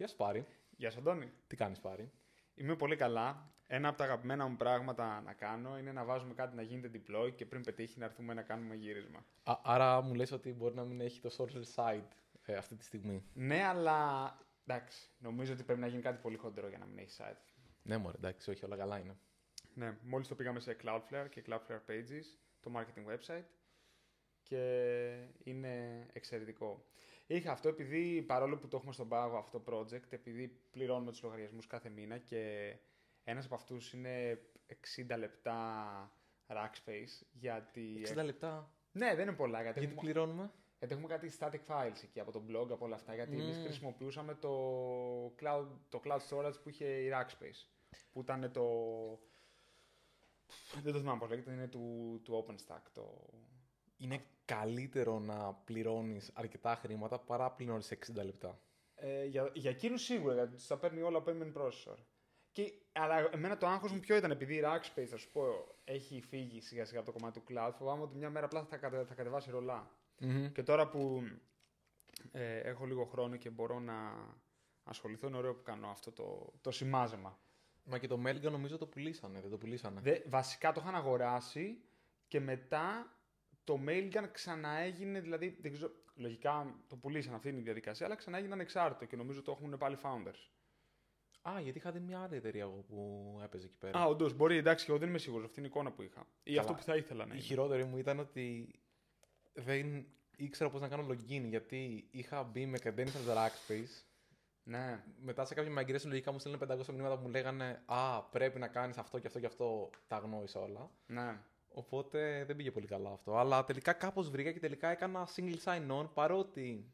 Γεια σου Πάρη. Γεια σου, Αντώνη. Τι κάνεις Πάρη; Είμαι πολύ καλά. Ένα από τα αγαπημένα μου πράγματα να κάνω είναι να βάζουμε κάτι να γίνεται deploy και πριν πετύχει να έρθουμε να κάνουμε γύρισμα. Α, άρα μου λες ότι μπορεί να μην έχει το social side ε, αυτή τη στιγμή. Ναι, αλλά εντάξει. Νομίζω ότι πρέπει να γίνει κάτι πολύ χοντρό για να μην έχει site. Ναι, μωρέ, εντάξει, όχι, όλα καλά είναι. Ναι, μόλις το πήγαμε σε Cloudflare και Cloudflare Pages, το marketing website και είναι εξαιρετικό. Είχα αυτό επειδή παρόλο που το έχουμε στον πάγο αυτό το project, επειδή πληρώνουμε τους λογαριασμούς κάθε μήνα και ένας από αυτούς είναι 60 λεπτά Rackspace γιατί... 60 λεπτά. Ναι, δεν είναι πολλά. Γιατί, Γιατί έχουμε, πληρώνουμε; γιατί έχουμε κάτι static files εκεί από το blog, από όλα αυτά. Γιατί εμείς Μμμ. χρησιμοποιούσαμε το cloud, το cloud storage που είχε η Rackspace. Που ήταν το... Δεν το θυμάμαι πώς λέγεται, είναι του, του OpenStack. Το... Είναι καλύτερο να πληρώνεις αρκετά χρήματα παρά να πληρώνεις 60 λεπτά; Ε, για, για εκείνους σίγουρα, γιατί τους τα παίρνει όλα από payment processor. Και, αλλά εμένα το άγχος μου ποιο ήταν, επειδή η Rackspace, θα σου πω, έχει φύγει σιγά σιγά από το κομμάτι του cloud, φοβάμαι ότι μια μέρα απλά θα, κατε, θα κατεβάσει ρολά. Και τώρα που ε, έχω λίγο χρόνο και μπορώ να ασχοληθώ, είναι ωραίο που κάνω αυτό το, το σημάζεμα. Μα και το Melga νομίζω το πουλήσανε, δεν το πουλήσανε. Δε, βασικά το είχαν αγοράσει και μετά το Mailgun ξαναέγινε, δηλαδή, δεν ξέρω, λογικά το πουλήσαν αυτή είναι η διαδικασία, αλλά ξαναέγινε ανεξάρτητο και νομίζω το έχουν πάλι founders. Α, γιατί είχα δει μια άλλη εταιρεία εγώ που έπαιζε εκεί πέρα. Α, όντως, μπορεί, εντάξει, εγώ δεν είμαι σίγουρος. Αυτή είναι η εικόνα που είχα. Ή Καλά. αυτό που θα ήθελα να Η είναι. χειρότερη μου ήταν ότι δεν ήξερα πώς να κάνω login γιατί είχα μπει με credentials Rackspace Ναι. μετά σε κάποια migration λογικά μου στέλνουν 500 μηνύματα που μου λέγανε Α, πρέπει να κάνεις αυτό και αυτό και αυτό. Τα γνώρισα όλα. ναι. Οπότε δεν πήγε πολύ καλά αυτό. Αλλά τελικά κάπως βρήκα και τελικά έκανα single sign-on παρότι.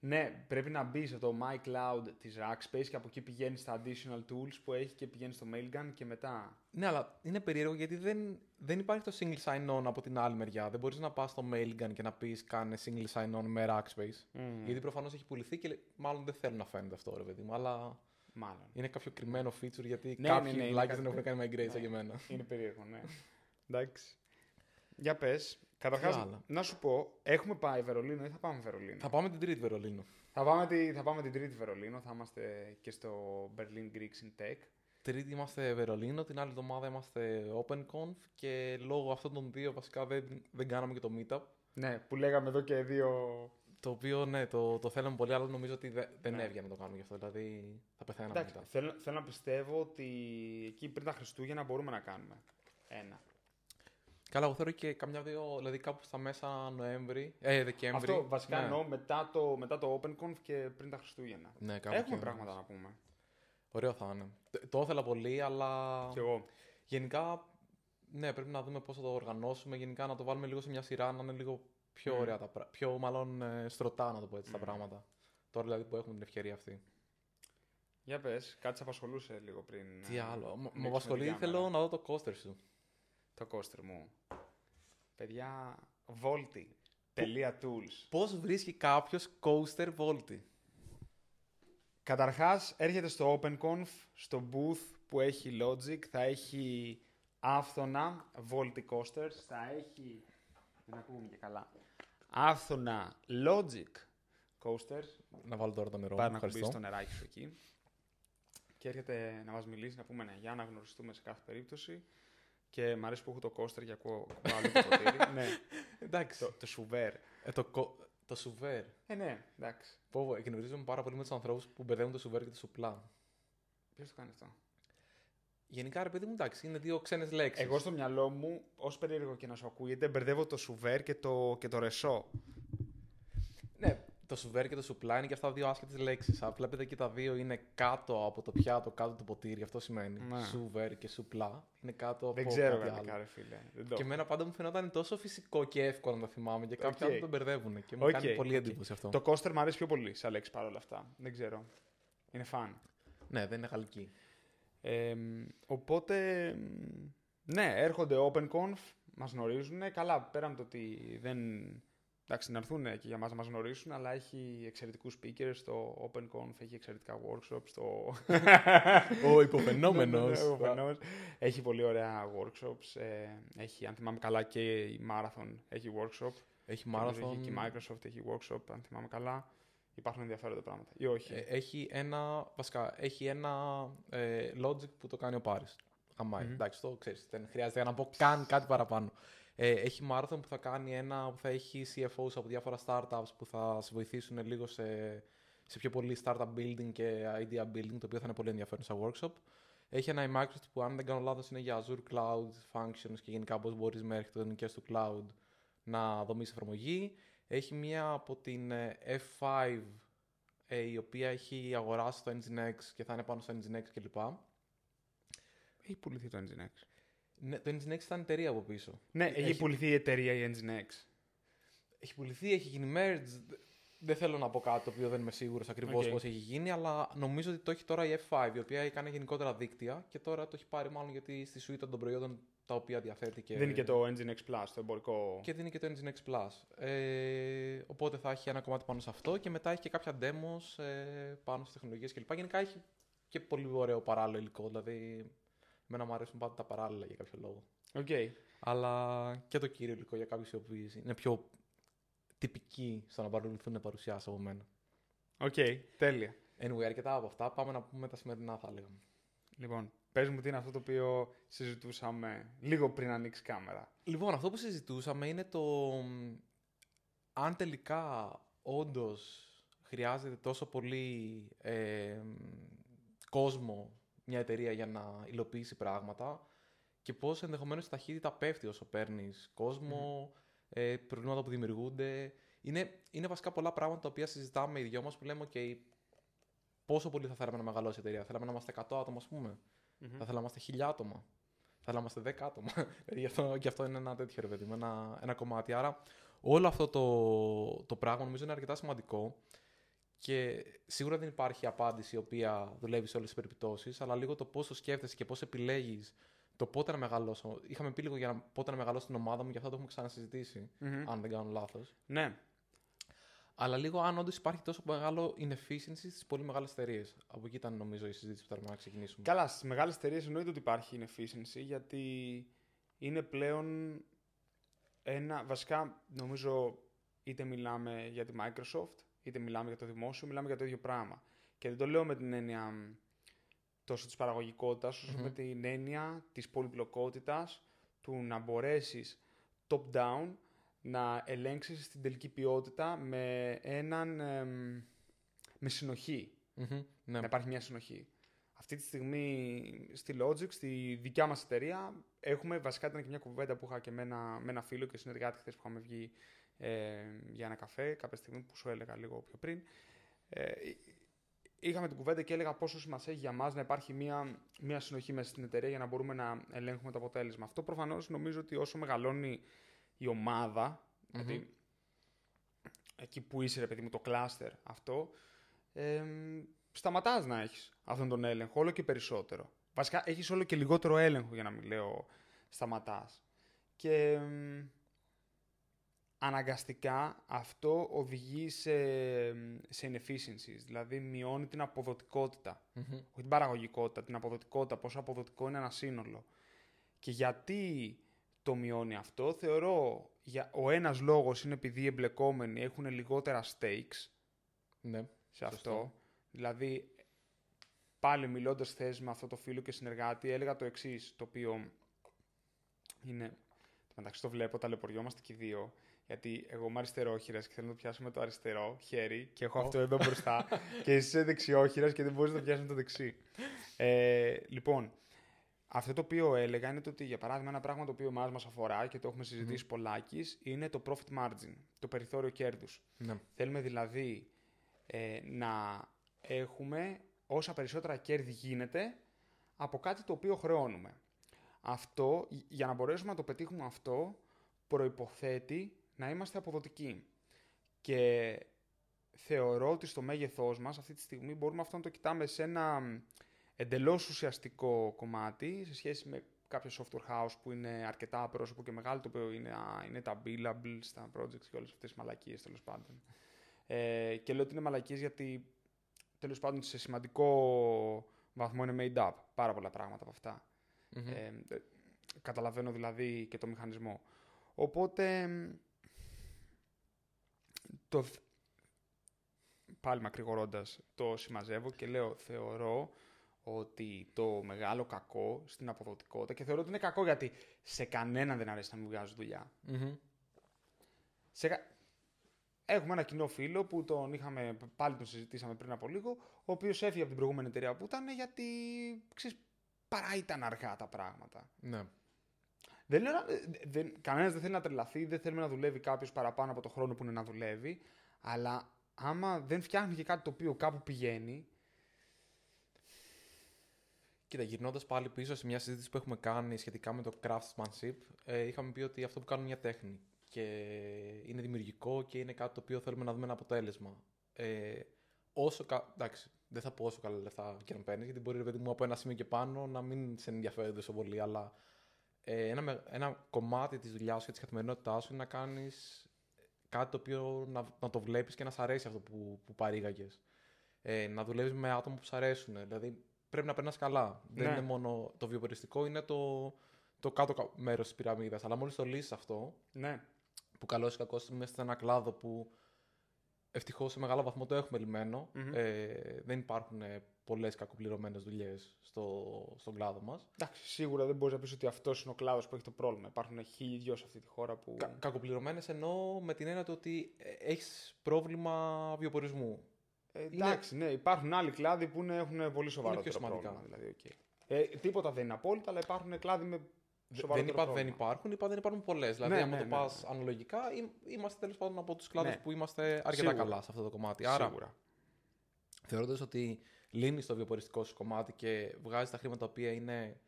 Ναι, πρέπει να μπει στο My Cloud της Rackspace και από εκεί πηγαίνεις στα additional tools που έχει και πηγαίνεις στο Mailgun και μετά. Ναι, αλλά είναι περίεργο γιατί δεν, δεν υπάρχει το single sign-on από την άλλη μεριά. Δεν μπορείς να πας στο Mailgun και να πεις κάνε single sign-on με Rackspace. Γιατί προφανώς έχει πουληθεί και μάλλον δεν θέλουν να φαίνεται αυτό, ρε παιδί μου. Αλλά Μάλλον. είναι κάποιο κρυμμένο feature γιατί Ναι, κάποιοι ναι, ναι, είναι βλάκες κάτι δεν έχουν κάνει migrate σαν Ναι. και εμένα. Είναι περίεργο, ναι. Εντάξει. Για πες. Καταρχάς, Τι άλλα; να σου πω, έχουμε πάει Βερολίνο ή θα πάμε Βερολίνο; Θα πάμε την τρίτη Βερολίνο. Θα πάμε, τη, θα πάμε την τρίτη Βερολίνο, θα είμαστε και στο Berlin Greeks in Tech. Τρίτη είμαστε Βερολίνο, την άλλη εβδομάδα είμαστε OpenConf και λόγω αυτών των δύο βασικά δεν, δεν κάναμε και το meetup. Ναι, που λέγαμε εδώ και δύο. Το οποίο ναι, το, το θέλαμε πολύ, αλλά νομίζω ότι δε- δεν Ναι. έβγαινε να το κάνουμε γι' αυτό. Δηλαδή θα πεθαίναμε Εντάξει, μετά. θέλω, θέλω να πιστεύω ότι εκεί πριν τα Χριστούγεννα μπορούμε να κάνουμε. Ένα. Καλά, εγώ θέλω και καμιά δύο, δηλαδή κάπου στα μέσα Νοέμβρη, ε, Δεκέμβρη. Αυτό βασικά ναι. εννοώ μετά το, μετά το OpenConf και πριν τα Χριστούγεννα. Ναι, κάπου Έχουμε εκεί. πράγματα να πούμε. Ωραίο θα είναι. Т- Το ήθελα πολύ, αλλά Κι εγώ. γενικά ναι, πρέπει να δούμε πώς θα το οργανώσουμε. Γενικά να το βάλουμε λίγο σε μια σειρά, να είναι λίγο πιο Μμ. ωραία τα πράγματα. Πιο μάλλον ε, στρωτά, να το πω έτσι, τα Μμ. πράγματα. Τώρα δηλαδή που έχουμε την ευκαιρία αυτή. Για πες, κάτι σε απασχολούσε λίγο πριν. Τι ε, άλλο. Μ- ανοίξουμε Μου την απασχολεί, κάμερα. θέλω να δω το κόστερ σου. Το κόστερ μου. Παιδιά, Volti. Τελεία tools. Πώς βρίσκει κάποιος coaster Volti. Καταρχάς, έρχεται στο OpenConf, στο booth που έχει Logic, θα έχει άφθονα Volti coasters, θα έχει, δεν ακούμε και καλά, άφθονα Logic coasters, Να βάλω τώρα το νερό. πάρε μου, να κουμπίσεις Ευχαριστώ. το νεράκι σου εκεί. Και έρχεται να μας μιλήσει, να πούμε ναι, για να γνωριστούμε σε κάθε περίπτωση. Και μ' αρέσει που έχω το coaster για ακούω ακούω άλλο το ποτήρι. ναι, Εντάξει. το, το σουβέρ. Ε, το, κο- το σουβέρ. Ε, ναι, εντάξει. Πω, πω, εκνευρίζομαι πάρα πολύ με τους ανθρώπους που μπερδεύουν το σουβέρ και το σουπλά. Ποιος το κάνει αυτό; Γενικά, ρε παιδί μου, εντάξει, είναι δύο ξένες λέξεις. Εγώ στο μυαλό μου, όσο περίεργο και να σου ακούγεται, μπερδεύω το σουβέρ και το, και το ρεσό. Ναι, το σουβέρ και το σουπλά είναι και αυτά δύο άσχετες λέξεις. Απλά επειδή και τα δύο είναι κάτω από το πιάτο, κάτω από το ποτήρι. Αυτό σημαίνει. Ναι. Σουβέρ και σουπλά. Είναι κάτω Δεν από ξέρω κάτι γαλλικά, άλλο. ρε φίλε. Δεν το Και έχω. εμένα πάντα μου φαινόταν τόσο φυσικό και εύκολο να το θυμάμαι και κάποιοι Οκ. άνθρωποι τον μπερδεύουν. Και μου Οκ, κάνει πολύ οκ. εντύπωση αυτό. Το coaster μου αρέσει πιο πολύ σαν λέξη παρόλα αυτά. Δεν ξέρω. Είναι φαν. Ναι, δεν είναι γαλλική. Ε, οπότε, μ, ναι, έρχονται OpenConf, μας γνωρίζουν. Καλά, πέραν το ότι δεν... Εντάξει, να έρθουν και για μας να μας γνωρίσουν, αλλά έχει εξαιρετικούς speakers στο OpenConf, έχει εξαιρετικά workshops, στο... Ο υποφαινόμενος. Ναι, ναι, ναι, ο φαινόμενος. Έχει πολύ ωραία workshops. ε, έχει, αν θυμάμαι καλά, και η Marathon έχει workshop. Έχει Και νομίζω marathon. Έχει και η Microsoft έχει workshop, αν θυμάμαι καλά. υπάρχουν ενδιαφέροντα πράγματα. Ή όχι. Ε, έχει ένα, βασικά, έχει ένα ε, logic που το κάνει ο Πάρης. Αμάει. Μμμ. Εντάξει, το ξέρεις. Δεν χρειάζεται να πω καν κάτι παραπάνω. Ε, έχει marathon που θα κάνει ένα που θα έχει CFOs από διάφορα startups που θα σε βοηθήσουν λίγο σε, σε πιο πολύ startup building και idea building, το οποίο θα είναι πολύ ενδιαφέρον σαν workshop. Έχει ένα η Microsoft που αν δεν κάνω λάθος είναι για Azure Cloud Functions και γενικά πώς μπορείς με αρχιτεκτονικές του cloud να δομήσεις εφαρμογή. Έχει μία από την ε, F5 ε, η οποία έχει αγοράσει το Nginx και θα είναι πάνω στο Nginx κλπ. Έχει πουληθεί το Nginx. Ναι, το Nginx ήταν εταιρεία από πίσω. Ναι, έχει, Έχει- πουληθεί η εταιρεία η Nginx. Έχει πουληθεί, έχει γίνει merge. Δεν θέλω να πω κάτι το οποίο δεν είμαι σίγουρος ακριβώς Οκ. πώς έχει γίνει, αλλά νομίζω ότι το έχει τώρα η F5, η οποία έκανε γενικότερα δίκτυα και τώρα το έχει πάρει μάλλον γιατί στη suite των προϊόντων τα οποία διαθέτει και. Δίνει και το Nginx Plus, το εμπορικό. και δίνει και το Nginx Plus. Ε, οπότε θα έχει ένα κομμάτι πάνω σε αυτό και μετά έχει και κάποια demos ε, πάνω στις τεχνολογίες κλπ. Γενικά έχει και πολύ ωραίο παράλληλο υλικό. Δηλαδή, εμένα μου αρέσουν πάντα τα παράλληλα για κάποιο λόγο. Οκ. Αλλά και το κύριο υλικό για κάποιους οι οποίοι είναι πιο τυπικοί στο να παρακολουθούν παρουσιάσει από μένα. Οκ, τέλεια. Anyway, αρκετά από αυτά. Πάμε να πούμε τα σημερινά, θα έλεγα. Λοιπόν, πες μου τι είναι αυτό το οποίο συζητούσαμε λίγο πριν ανοίξει η κάμερα. Λοιπόν, αυτό που συζητούσαμε είναι το μ, αν τελικά όντως χρειάζεται τόσο πολύ ε, μ, κόσμο μια εταιρεία για να υλοποιήσει πράγματα και πώς ενδεχομένως η ταχύτητα πέφτει όσο παίρνεις κόσμο, ε, προβλήματα που δημιουργούνται. Είναι, είναι βασικά πολλά πράγματα τα οποία συζητάμε οι δυο μας που λέμε «ΟΚ, πόσο πολύ θα θέλαμε να μεγαλώσει η εταιρεία; Θέλαμε να είμαστε 100 άτομα, ας πούμε. Θα θέλαμε να είμαστε 1000 άτομα. Θα θέλαμε να είμαστε 10 άτομα. Δηλαδή, γι, αυτό, γι' αυτό είναι ένα τέτοιο ρε παιδί μου, ένα, ένα κομμάτι. Άρα, όλο αυτό το, το πράγμα νομίζω είναι αρκετά σημαντικό. Και σίγουρα δεν υπάρχει απάντηση η οποία δουλεύει σε όλες τις περιπτώσεις, αλλά λίγο το πώ το σκέφτεσαι και πώς επιλέγεις το πότε να μεγαλώσω. Είχαμε πει λίγο για να, πότε να μεγαλώσω την ομάδα μου, και αυτό το έχουμε ξανασυζητήσει, Μμμ. αν δεν κάνω λάθος. Ναι. Αλλά λίγο αν όντως υπάρχει τόσο μεγάλο inefficiency στις πολύ μεγάλες εταιρείες. Από εκεί ήταν νομίζω η συζήτηση που θέλαμε να ξεκινήσουμε. Καλά, στις μεγάλες εταιρείες εννοείται ότι υπάρχει inefficiency γιατί είναι πλέον ένα. Βασικά, νομίζω είτε μιλάμε για τη Microsoft, είτε μιλάμε για το δημόσιο, μιλάμε για το ίδιο πράγμα. Και δεν το λέω με την έννοια μ, τόσο της παραγωγικότητας, όσο Μμμ. με την έννοια της πολυπλοκότητας, του να μπορέσεις top-down να ελέγξεις την τελική ποιότητα με έναν... εμ, με συνοχή. Μμμ, ναι. Να υπάρχει μια συνοχή. Αυτή τη στιγμή στη Logic, στη δικιά μας εταιρεία, έχουμε, βασικά ήταν και μια κουβέντα που είχα και με ένα, με ένα φίλο και συνεργάτη χθες που είχαμε βγει ε, για ένα καφέ, κάποια στιγμή που σου έλεγα λίγο πιο πριν. Ε, είχαμε την κουβέντα και έλεγα πόσο σημασία έχει για μας να υπάρχει μια, μια συνοχή μέσα στην εταιρεία για να μπορούμε να ελέγχουμε το αποτέλεσμα. Αυτό προφανώς νομίζω ότι όσο μεγαλώνει η ομάδα, Μμμ. δηλαδή εκεί που είσαι ρε παιδί μου το κλάστερ αυτό, ε, σταματάς να έχεις αυτόν τον έλεγχο όλο και περισσότερο. Βασικά έχεις όλο και λιγότερο έλεγχο για να μην λέω σταματάς. Και μ, αναγκαστικά αυτό οδηγεί σε, σε inefficiencies, δηλαδή μειώνει την αποδοτικότητα. Μμμ. Όχι την παραγωγικότητα, την αποδοτικότητα, πόσο αποδοτικό είναι ένα σύνολο. Και γιατί το μειώνει αυτό, θεωρώ για, ο ένας λόγος είναι επειδή οι εμπλεκόμενοι έχουν λιγότερα stakes Ναι. σε Σωστό. αυτό. Δηλαδή, πάλι μιλώντας χθε με αυτό το φίλο και συνεργάτη, έλεγα το εξής, το οποίο είναι. Μεταξύ το βλέπω, ταλαιπωριόμαστε και οι δύο. Γιατί εγώ είμαι αριστερόχειρας και θέλω να το πιάσω με το αριστερό χέρι και έχω Ω. αυτό εδώ μπροστά. και εσύ είσαι δεξιόχειρας και δεν μπορείς να το πιάσεις με το δεξί. Ε, λοιπόν, αυτό το οποίο έλεγα είναι το ότι, για παράδειγμα, ένα πράγμα το οποίο εμάς μας αφορά και το έχουμε συζητήσει πολλάκις, είναι το profit margin, το περιθώριο κέρδους. ναι. Θέλουμε δηλαδή ε, να έχουμε όσα περισσότερα κέρδη γίνεται από κάτι το οποίο χρεώνουμε. Αυτό, ι- για να μπορέσουμε να το πετύχουμε αυτό, προϋποθέτει να είμαστε αποδοτικοί. Και θεωρώ ότι στο μέγεθός μας αυτή τη στιγμή μπορούμε αυτό να το κοιτάμε σε ένα μ, εντελώς ουσιαστικό κομμάτι σε σχέση με κάποιο software house που είναι αρκετά πρόσωπο και μεγάλο, το οποίο είναι, α, είναι τα billable, τα projects και όλες αυτές τις μαλακίες τέλος πάντων. Ε, και λέω ότι είναι μαλακίες γιατί τέλος πάντων σε σημαντικό βαθμό είναι made up. Πάρα πολλά πράγματα από αυτά. Μμμ. Ε, ε, καταλαβαίνω δηλαδή και το μηχανισμό. Οπότε, μ, το, θ- πάλι μακρηγορώντας, το συμμαζεύω και λέω θεωρώ ότι το μεγάλο κακό στην αποδοτικότητα και θεωρώ ότι είναι κακό γιατί σε κανέναν δεν αρέσει να μην βγάζει δουλειά. Μμμ. Σε... κα- Έχουμε ένα κοινό φίλο που τον είχαμε, πάλι τον συζητήσαμε πριν από λίγο, ο οποίος έφυγε από την προηγούμενη εταιρεία που ήταν γιατί ξέρεις, παρά ήταν αργά τα πράγματα. Ναι. Δεν λέω, να- ε, δεν, κανένας δεν θέλει να τρελαθεί, δεν θέλουμε να δουλεύει κάποιος παραπάνω από το χρόνο που είναι να δουλεύει, αλλά άμα δεν φτιάχνει και κάτι το οποίο κάπου πηγαίνει, Κοίτα, γυρνώντας πάλι πίσω σε μια συζήτηση που έχουμε κάνει σχετικά με το craftsmanship, ε, είχαμε πει ότι αυτό που κάνουμε μια τέχνη και είναι δημιουργικό και είναι κάτι το οποίο θέλουμε να δούμε ένα αποτέλεσμα. Ε, όσο κα... Εντάξει, δεν θα πω όσο καλά λεφτά και να παίρνεις, γιατί μπορεί ρε παιδί μου από ένα σημείο και πάνω να μην σε ενδιαφέρει τόσο πολύ, αλλά ε, ένα, με- ένα κομμάτι της δουλειάς σου και της καθημερινότητάς σου είναι να κάνεις κάτι το οποίο να, να το βλέπεις και να σ' αρέσει αυτό που, που παρήγαγες. Ε, να δουλεύεις με άτομα που σ' αρέσουν. Δηλαδή πρέπει να περνάς καλά. Δεν Ναι. είναι μόνο το βιοπεριστικό, είναι το, το κάτω μέρος της πυραμίδας. Αλλά μόλις το λύσεις αυτό, ναι, που καλός ή κακός είμαστε σε ένα κλάδο που ευτυχώς σε μεγάλο βαθμό το έχουμε λυμμένο. Μμμ. Ε, δεν υπάρχουν πολλές κακοπληρωμένες δουλειές στο, στον κλάδο μας. εντάξει, σίγουρα δεν μπορείς να πεις ότι αυτός είναι ο κλάδος που έχει το πρόβλημα. Υπάρχουν χίλιοι δυο σε αυτή τη χώρα που. Κα, κακοπληρωμένες εννοώ με την έννοια του ότι έχεις πρόβλημα βιοπορισμού. Ε, εντάξει, ναι, υπάρχουν άλλοι κλάδοι που είναι, έχουν πολύ σοβαρότερο σημαντικά. πρόβλημα. Δηλαδή, okay. ε, τίποτα δεν είναι απόλυτα, αλλά υπάρχουν κλάδοι με Δε- σοβαρότερο Δεν είπα δεν πρόβλημα. υπάρχουν, είπα δεν υπάρχουν πολλές. Δηλαδή, Ναι, άμα ναι, το ναι, πας ναι. αναλογικά, εί- είμαστε τέλος πάντων από τους κλάδους Ναι. που είμαστε αρκετά Σίγουρα. καλά σε αυτό το κομμάτι. Άρα, Σίγουρα. θεωρώντας ότι λύνεις το βιοποριστικό σου κομμάτι και βγάζεις τα χρήματα τα οποία είναι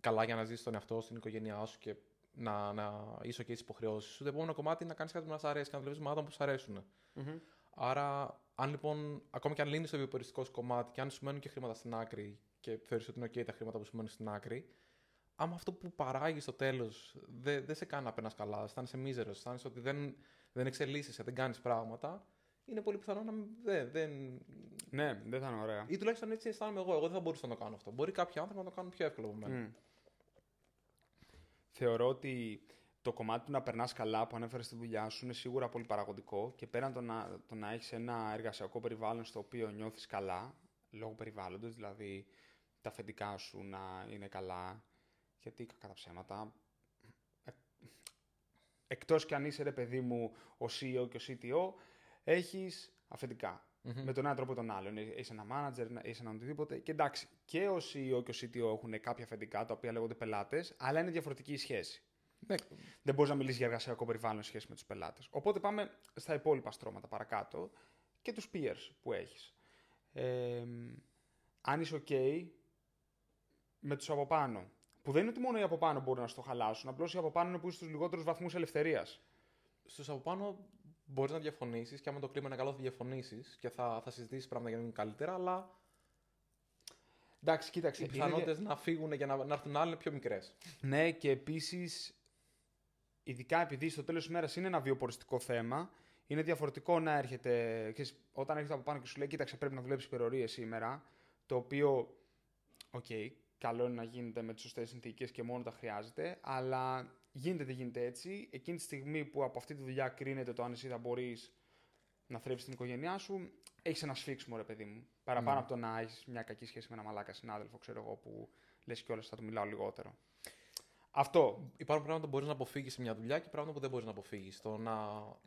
καλά για να ζήσεις τον εαυτό σου, την οικογένειά σου και να, να είσαι και τι υποχρεώσεις σου, το επόμενο κομμάτι είναι να κάνεις κάτι που να σ' αρέσει και να δουλεύεις με άτομα που σ' αρέσουν. Μμμ. Άρα, αν λοιπόν, ακόμα και αν λύνεις το βιοποριστικό σου κομμάτι και αν σου μένουν και χρήματα στην άκρη και θεωρείς ότι είναι OK τα χρήματα που σου μένουν στην άκρη, άμα αυτό που παράγει στο τέλος δεν δεν σε κάνει να περνάς καλά, αισθάνεσαι μίζερος, αισθάνεσαι ότι δεν, δεν εξελίσσεσαι, δεν κάνεις πράγματα, είναι πολύ πιθανό να μην. Δεν, δεν... Ναι, δεν θα είναι ωραία. ή τουλάχιστον έτσι αισθάνομαι εγώ. Εγώ δεν θα μπορούσα να το κάνω αυτό. Μπορεί κάποιοι άνθρωποι να το κάνουν πιο εύκολο από μένα. Μμ. Θεωρώ ότι το κομμάτι του να περνάς καλά που ανέφερες στη δουλειά σου είναι σίγουρα πολύ παραγωγικό και πέραν το να, το να έχεις ένα εργασιακό περιβάλλον στο οποίο νιώθεις καλά, λόγω περιβάλλοντος, δηλαδή τα αφεντικά σου να είναι καλά. Γιατί κακά τα ψέματα. Ε, εκτός κι αν είσαι ρε παιδί μου ο CEO και ο CTO, έχεις αφεντικά. Μμμ. Με τον ένα τρόπο ή τον άλλον. Είσαι ένα manager, είσαι ένα οτιδήποτε. Και εντάξει, και ο CEO και ο CTO έχουν κάποια αφεντικά τα οποία λέγονται πελάτες, αλλά είναι διαφορετική η σχέση. Ναι, Δεν μπορείς να μιλήσεις για εργασιακό περιβάλλον σε σχέση με τους πελάτες. Οπότε πάμε στα υπόλοιπα στρώματα παρακάτω και τους peers που έχεις. Ε, αν είσαι OK με τους από πάνω. Που δεν είναι ότι μόνο οι από πάνω μπορούν να στο χαλάσουν, απλώς οι από πάνω είναι που είσαι στους λιγότερους βαθμούς ελευθερίας. Στους από πάνω μπορείς να διαφωνήσεις και άμα το κλίμα είναι καλό θα διαφωνήσεις και θα, θα συζητήσεις πράγματα για να γίνουν καλύτερα, αλλά Εντάξει, κοίταξε. οι είναι πιθανότητες να φύγουν και να, να έρθουν άλλοι είναι πιο μικρές. Ναι, και επίσης, ειδικά επειδή στο τέλος της ημέρα είναι ένα βιοποριστικό θέμα, είναι διαφορετικό να έρχεται. ξέρεις, όταν έρχεται από πάνω και σου λέει: Κοίταξε, πρέπει να δουλέψεις υπερωρίες σήμερα. Το οποίο, οκ, καλό είναι να γίνεται με τις σωστές συνθήκες και μόνο όταν χρειάζεται, αλλά γίνεται δεν γίνεται έτσι. Εκείνη τη στιγμή που από αυτή τη δουλειά κρίνεται το αν εσύ θα μπορείς να θρέψεις την οικογένειά σου, έχεις ένα σφίξιμο, ρε παιδί μου. Παραπάνω Ναι. από το να έχεις μια κακή σχέση με ένα μαλάκα συνάδελφο, ξέρω εγώ, που λες κιόλας θα του μιλάω λιγότερο. Αυτό. Υπάρχουν πράγματα που μπορείς να αποφύγεις σε μια δουλειά και πράγματα που δεν μπορείς να αποφύγεις. Το να,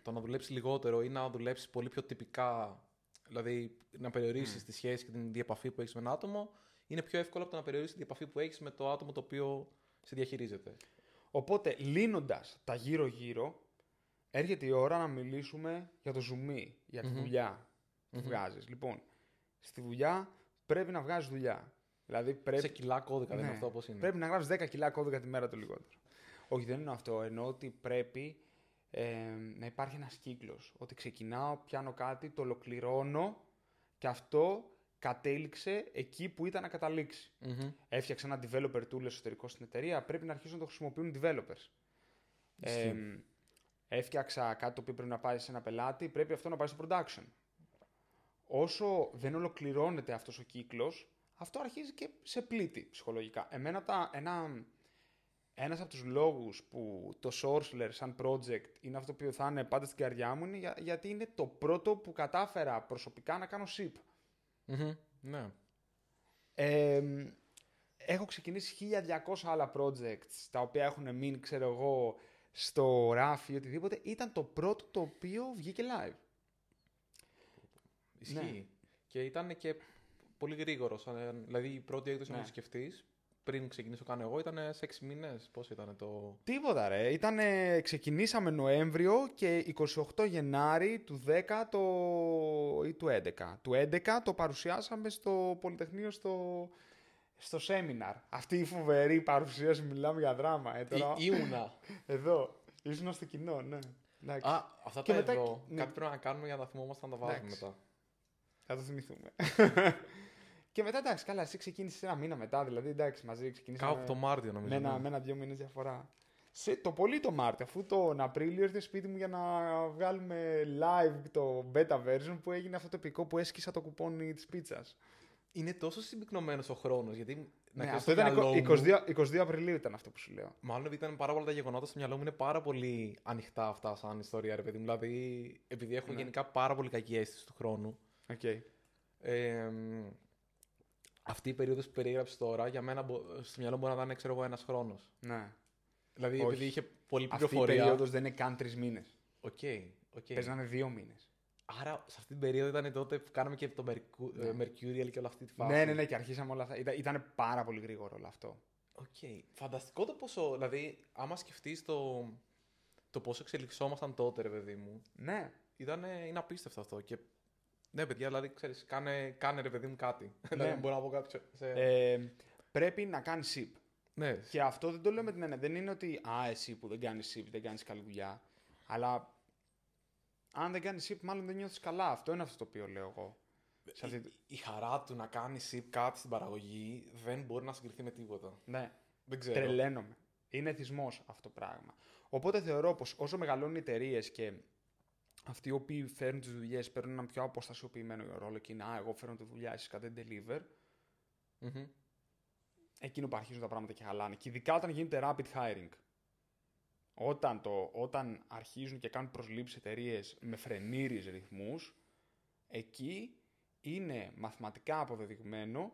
το να δουλέψεις λιγότερο ή να δουλέψεις πολύ πιο τυπικά, δηλαδή να περιορίσεις τη σχέση και την διαπαφή που έχεις με ένα άτομο, είναι πιο εύκολο από το να περιορίσει τη διαπαφή που έχεις με το άτομο το οποίο σε διαχειρίζεται. Οπότε, λύνοντας τα γύρω-γύρω, έρχεται η ώρα να μιλήσουμε για το ζουμί, για τη Μμμ. δουλειά που Μμμ. βγάζεις. Λοιπόν, στη δουλειά πρέπει να βγάζεις δουλειά. Δηλαδή πρέπει, Σε κιλά κώδικα, δεν Ναι. είναι αυτό όπως είναι. πρέπει να γράψει 10 κιλά κώδικα τη μέρα το λιγότερο. Όχι, δεν είναι αυτό. Εννοώ ότι πρέπει ε, να υπάρχει ένας κύκλος. Ότι ξεκινάω, πιάνω κάτι, το ολοκληρώνω και αυτό κατέληξε εκεί που ήταν να καταλήξει. Μμμ. Έφτιαξα ένα developer tool εσωτερικό στην εταιρεία, πρέπει να αρχίσουν να το χρησιμοποιούν developers. Ισχύει. Ε, έφτιαξα κάτι το οποίο πρέπει να πάει σε ένα πελάτη, πρέπει αυτό να πάει στο production. Όσο δεν ολοκληρώνεται αυτός ο κύκλος, αυτό αρχίζει και σε πλήτη ψυχολογικά. Εμένα τα, ένα, ένας από τους λόγους που το Sourceler σαν project είναι αυτό που θα είναι πάντα στην καρδιά μου είναι για- γιατί είναι το πρώτο που κατάφερα προσωπικά να κάνω ship. Μμμ, Ναι. Ε, έχω ξεκινήσει 1200 άλλα projects τα οποία έχουν μείνει, ξέρω εγώ, στο ράφι ή οτιδήποτε. Ήταν το πρώτο το οποίο βγήκε live. Ισχύει. Ναι. Και ήταν και πολύ γρήγορος. σαν- Δηλαδή η πρώτη έκδοση, Ναι. αν το σκεφτείς, πριν ξεκινήσω κάνω εγώ, ήταν σε 6 μήνες. Πώς ήταν το. Τίποτα ρε. Ήτανε, ξεκινήσαμε Νοέμβριο και 28 Γενάρη του 10 το... ή του 11. Του 11 το παρουσιάσαμε στο Πολυτεχνείο στο, στο σέμιναρ. Αυτή η φοβερή παρουσίαση, μιλάμε για δράμα. Ε, τώρα... Ή, ήμουνα. Εδώ. Ήσουν στο κοινό, ναι. Εντάξει. Α, αυτά Και τα μετά- εδώ. ναι. Κάτι πρέπει να κάνουμε για να τα θυμόμαστε να τα βάζουμε Εντάξει. μετά. Θα το θυμηθούμε. και μετά εντάξει, καλά, εσύ ξεκίνησες ένα μήνα μετά, δηλαδή εντάξει, μαζί ξεκινήσαμε. Κάπου το Μάρτιο νομίζω. με ένα, ναι. με ένα-δύο μήνες διαφορά. Σε, το πολύ το Μάρτιο, αφού τον Απρίλιο ήρθε σπίτι μου για να βγάλουμε live το beta version που έγινε αυτό το επικό που έσκησα το κουπόνι της πίτσας. Είναι τόσο συμπυκνωμένος ο χρόνος. Γιατί. να Ναι, ξέρεις, αυτό στο ήταν μυαλό 20, μου- 22, 22 Απριλίου ήταν αυτό που σου λέω. Μάλλον επειδή ήταν πάρα πολλά τα γεγονότα στο μυαλό μου, είναι πάρα πολύ ανοιχτά αυτά σαν ιστορία, ρε παιδί μου. Δηλαδή, επειδή έχω Ναι. γενικά πάρα πολύ κακή αίσθηση του χρόνου. Okay. Ε, μ, αυτή η περίοδος που περιέγραψε τώρα, για μένα μπο- στο μυαλό μου μπορεί να ήταν, ξέρω εγώ, ένας χρόνος. Ναι. Δηλαδή, Όχι. επειδή είχε πολλή Αυτή η πληροφορία. περίοδος δεν είναι καν τρεις μήνες. OK, OK. Παίζει να είναι δύο μήνες. Άρα, σε αυτή την περίοδο ήταν τότε που κάναμε και το Mercu- Ναι. ε, Mercurial και όλη αυτή τη φάση. Ναι, ναι, ναι, και αρχίσαμε όλα αυτά. Ήταν, ήταν πάρα πολύ γρήγορο όλο αυτό. Οκ. Φανταστικό το πόσο. Δηλαδή, άμα σκεφτείς το, το πόσο εξελιξόμασταν τότε, ρε παιδί μου. Ναι. Ήταν, είναι απίστευτο αυτό. Και ναι, παιδιά, δηλαδή, ξέρεις, κάνε, κάνε ρε παιδί μου κάτι. δηλαδή, μπορώ να πω κάποιο. Σε... Ε, πρέπει να κάνεις ship. ναι, Και αυτό δεν το λέω με την έννοια. Δεν είναι ότι α, εσύ που δεν κάνεις ship δεν κάνεις καλή δουλειά. Αλλά αν δεν κάνεις ship, μάλλον δεν νιώθεις καλά. Αυτό είναι αυτό το οποίο λέω εγώ. Σε αυτή... η, η χαρά του να κάνεις SIP κάτι στην παραγωγή δεν μπορεί να συγκριθεί με τίποτα. Ναι, Δεν ξέρω. τρελαίνομαι. Είναι εθισμό αυτό το πράγμα. Οπότε θεωρώ πως όσο μεγαλώνουν οι εταιρείες και αυτοί οι οποίοι φέρνουν τις δουλειές παίρνουν έναν πιο αποστασιοποιημένο ρόλο και είναι Α, εγώ φέρνω τη δουλειά, εσεί κάτι δεν deliver. Μμμ. εκείνο που αρχίζουν τα πράγματα και χαλάνε. Και ειδικά όταν γίνεται rapid hiring. Όταν, το, όταν αρχίζουν και κάνουν προσλήψεις εταιρείες με φρενήρις ρυθμούς, εκεί είναι μαθηματικά αποδεδειγμένο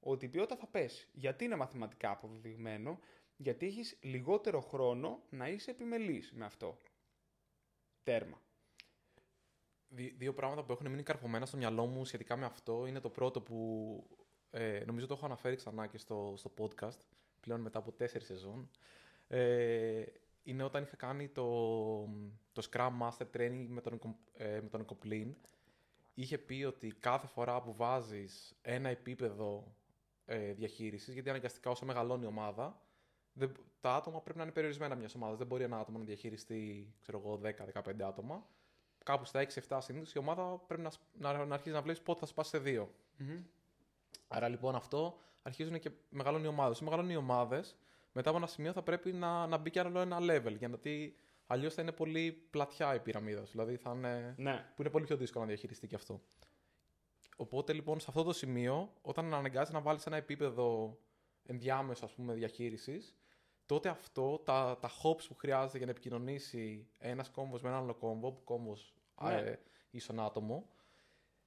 ότι η ποιότητα θα πέσει. Γιατί είναι μαθηματικά αποδεδειγμένο, γιατί έχεις λιγότερο χρόνο να είσαι επιμελής με αυτό. Τέρμα. Δι- δύο πράγματα που έχουν μείνει καρφωμένα στο μυαλό μου σχετικά με αυτό είναι το πρώτο που ε, νομίζω το έχω αναφέρει ξανά και στο, στο podcast πλέον μετά από τέσσερις σεζόν. Ε, είναι όταν είχα κάνει το, το Scrum Master Training με τον, Ικο- ε, με τον Coplin. Είχε πει ότι κάθε φορά που βάζεις ένα επίπεδο ε, διαχείρισης, γιατί αναγκαστικά όσο μεγαλώνει η ομάδα, δεν, τα άτομα πρέπει να είναι περιορισμένα μιας ομάδας. Δεν μπορεί ένα άτομο να διαχειριστεί, ξέρω εγώ, 10-15 άτομα. Κάπου στα 6-7 συνήθως η ομάδα πρέπει να, σ- να, να αρχίσει να βλέπεις πότε θα σπάσει σε δύο. Άρα λοιπόν αυτό αρχίζουν και μεγαλώνουν οι ομάδες. Όσο μεγαλώνουν οι ομάδες, μετά από ένα σημείο θα πρέπει να, να μπει και άλλο ένα level. Γιατί αλλιώς θα είναι πολύ πλατιά η πυραμίδα. σου. Δηλαδή θα είναι, Ναι. που είναι πολύ πιο δύσκολο να διαχειριστεί και αυτό. Οπότε λοιπόν σε αυτό το σημείο, όταν αναγκάζει να βάλεις ένα επίπεδο ενδιάμεσο ας πούμε διαχείρισης, τότε αυτό, τα, τα hops που χρειάζεται για να επικοινωνήσει ένας κόμβος με έναν άλλο κόμβο, που κόμβος Ναι. ε, ίσον άτομο,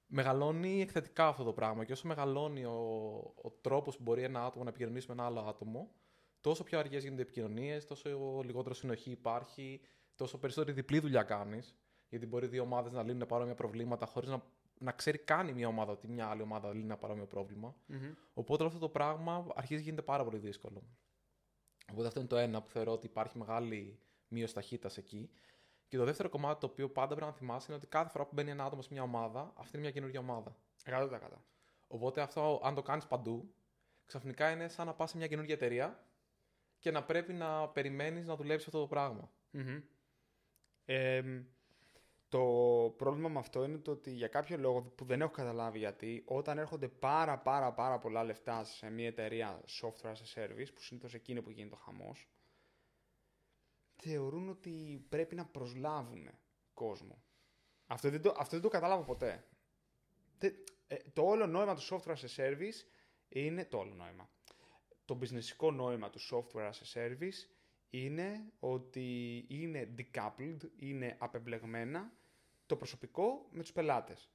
μεγαλώνει εκθετικά αυτό το πράγμα. Και όσο μεγαλώνει ο, ο τρόπος που μπορεί ένα άτομο να επικοινωνήσει με ένα άλλο άτομο, τόσο πιο αργές γίνονται οι επικοινωνίες, τόσο λιγότερο συνοχή υπάρχει, τόσο περισσότερη διπλή δουλειά κάνεις. Γιατί μπορεί δύο ομάδες να λύνουν παρόμοια προβλήματα χωρίς να, να ξέρει καν η μία ομάδα ότι μια άλλη ομάδα λύνει ένα παρόμοιο πρόβλημα. Οπότε όλο αυτό το πράγμα αρχίζει να γίνεται πάρα πολύ δύσκολο. Οπότε αυτό είναι το ένα που θεωρώ ότι υπάρχει μεγάλη μείωση ταχύτητας εκεί. Και το δεύτερο κομμάτι το οποίο πάντα πρέπει να θυμάσαι είναι ότι κάθε φορά που μπαίνει ένα άτομο σε μια ομάδα, αυτή είναι μια καινούργια ομάδα. 100%. Οπότε αυτό, αν το κάνεις παντού, ξαφνικά είναι σαν να πας σε μια καινούργια εταιρεία και να πρέπει να περιμένεις να δουλέψεις αυτό το πράγμα. Μμμ. Εμ, το πρόβλημα με αυτό είναι το ότι για κάποιο λόγο που δεν έχω καταλάβει γιατί, όταν έρχονται πάρα πάρα πάρα πολλά λεφτά σε μια εταιρεία software as a service, που συνήθως εκείνη που γίνεται ο χαμός, θεωρούν ότι πρέπει να προσλάβουν κόσμο. Αυτό δεν το, αυτό δεν το κατάλαβα ποτέ. Τε- ε, το όλο νόημα του software as a service είναι το όλο νόημα. Το businessικό νόημα του software as a service είναι ότι είναι decoupled, είναι απεμπλεγμένα το προσωπικό με τους πελάτες.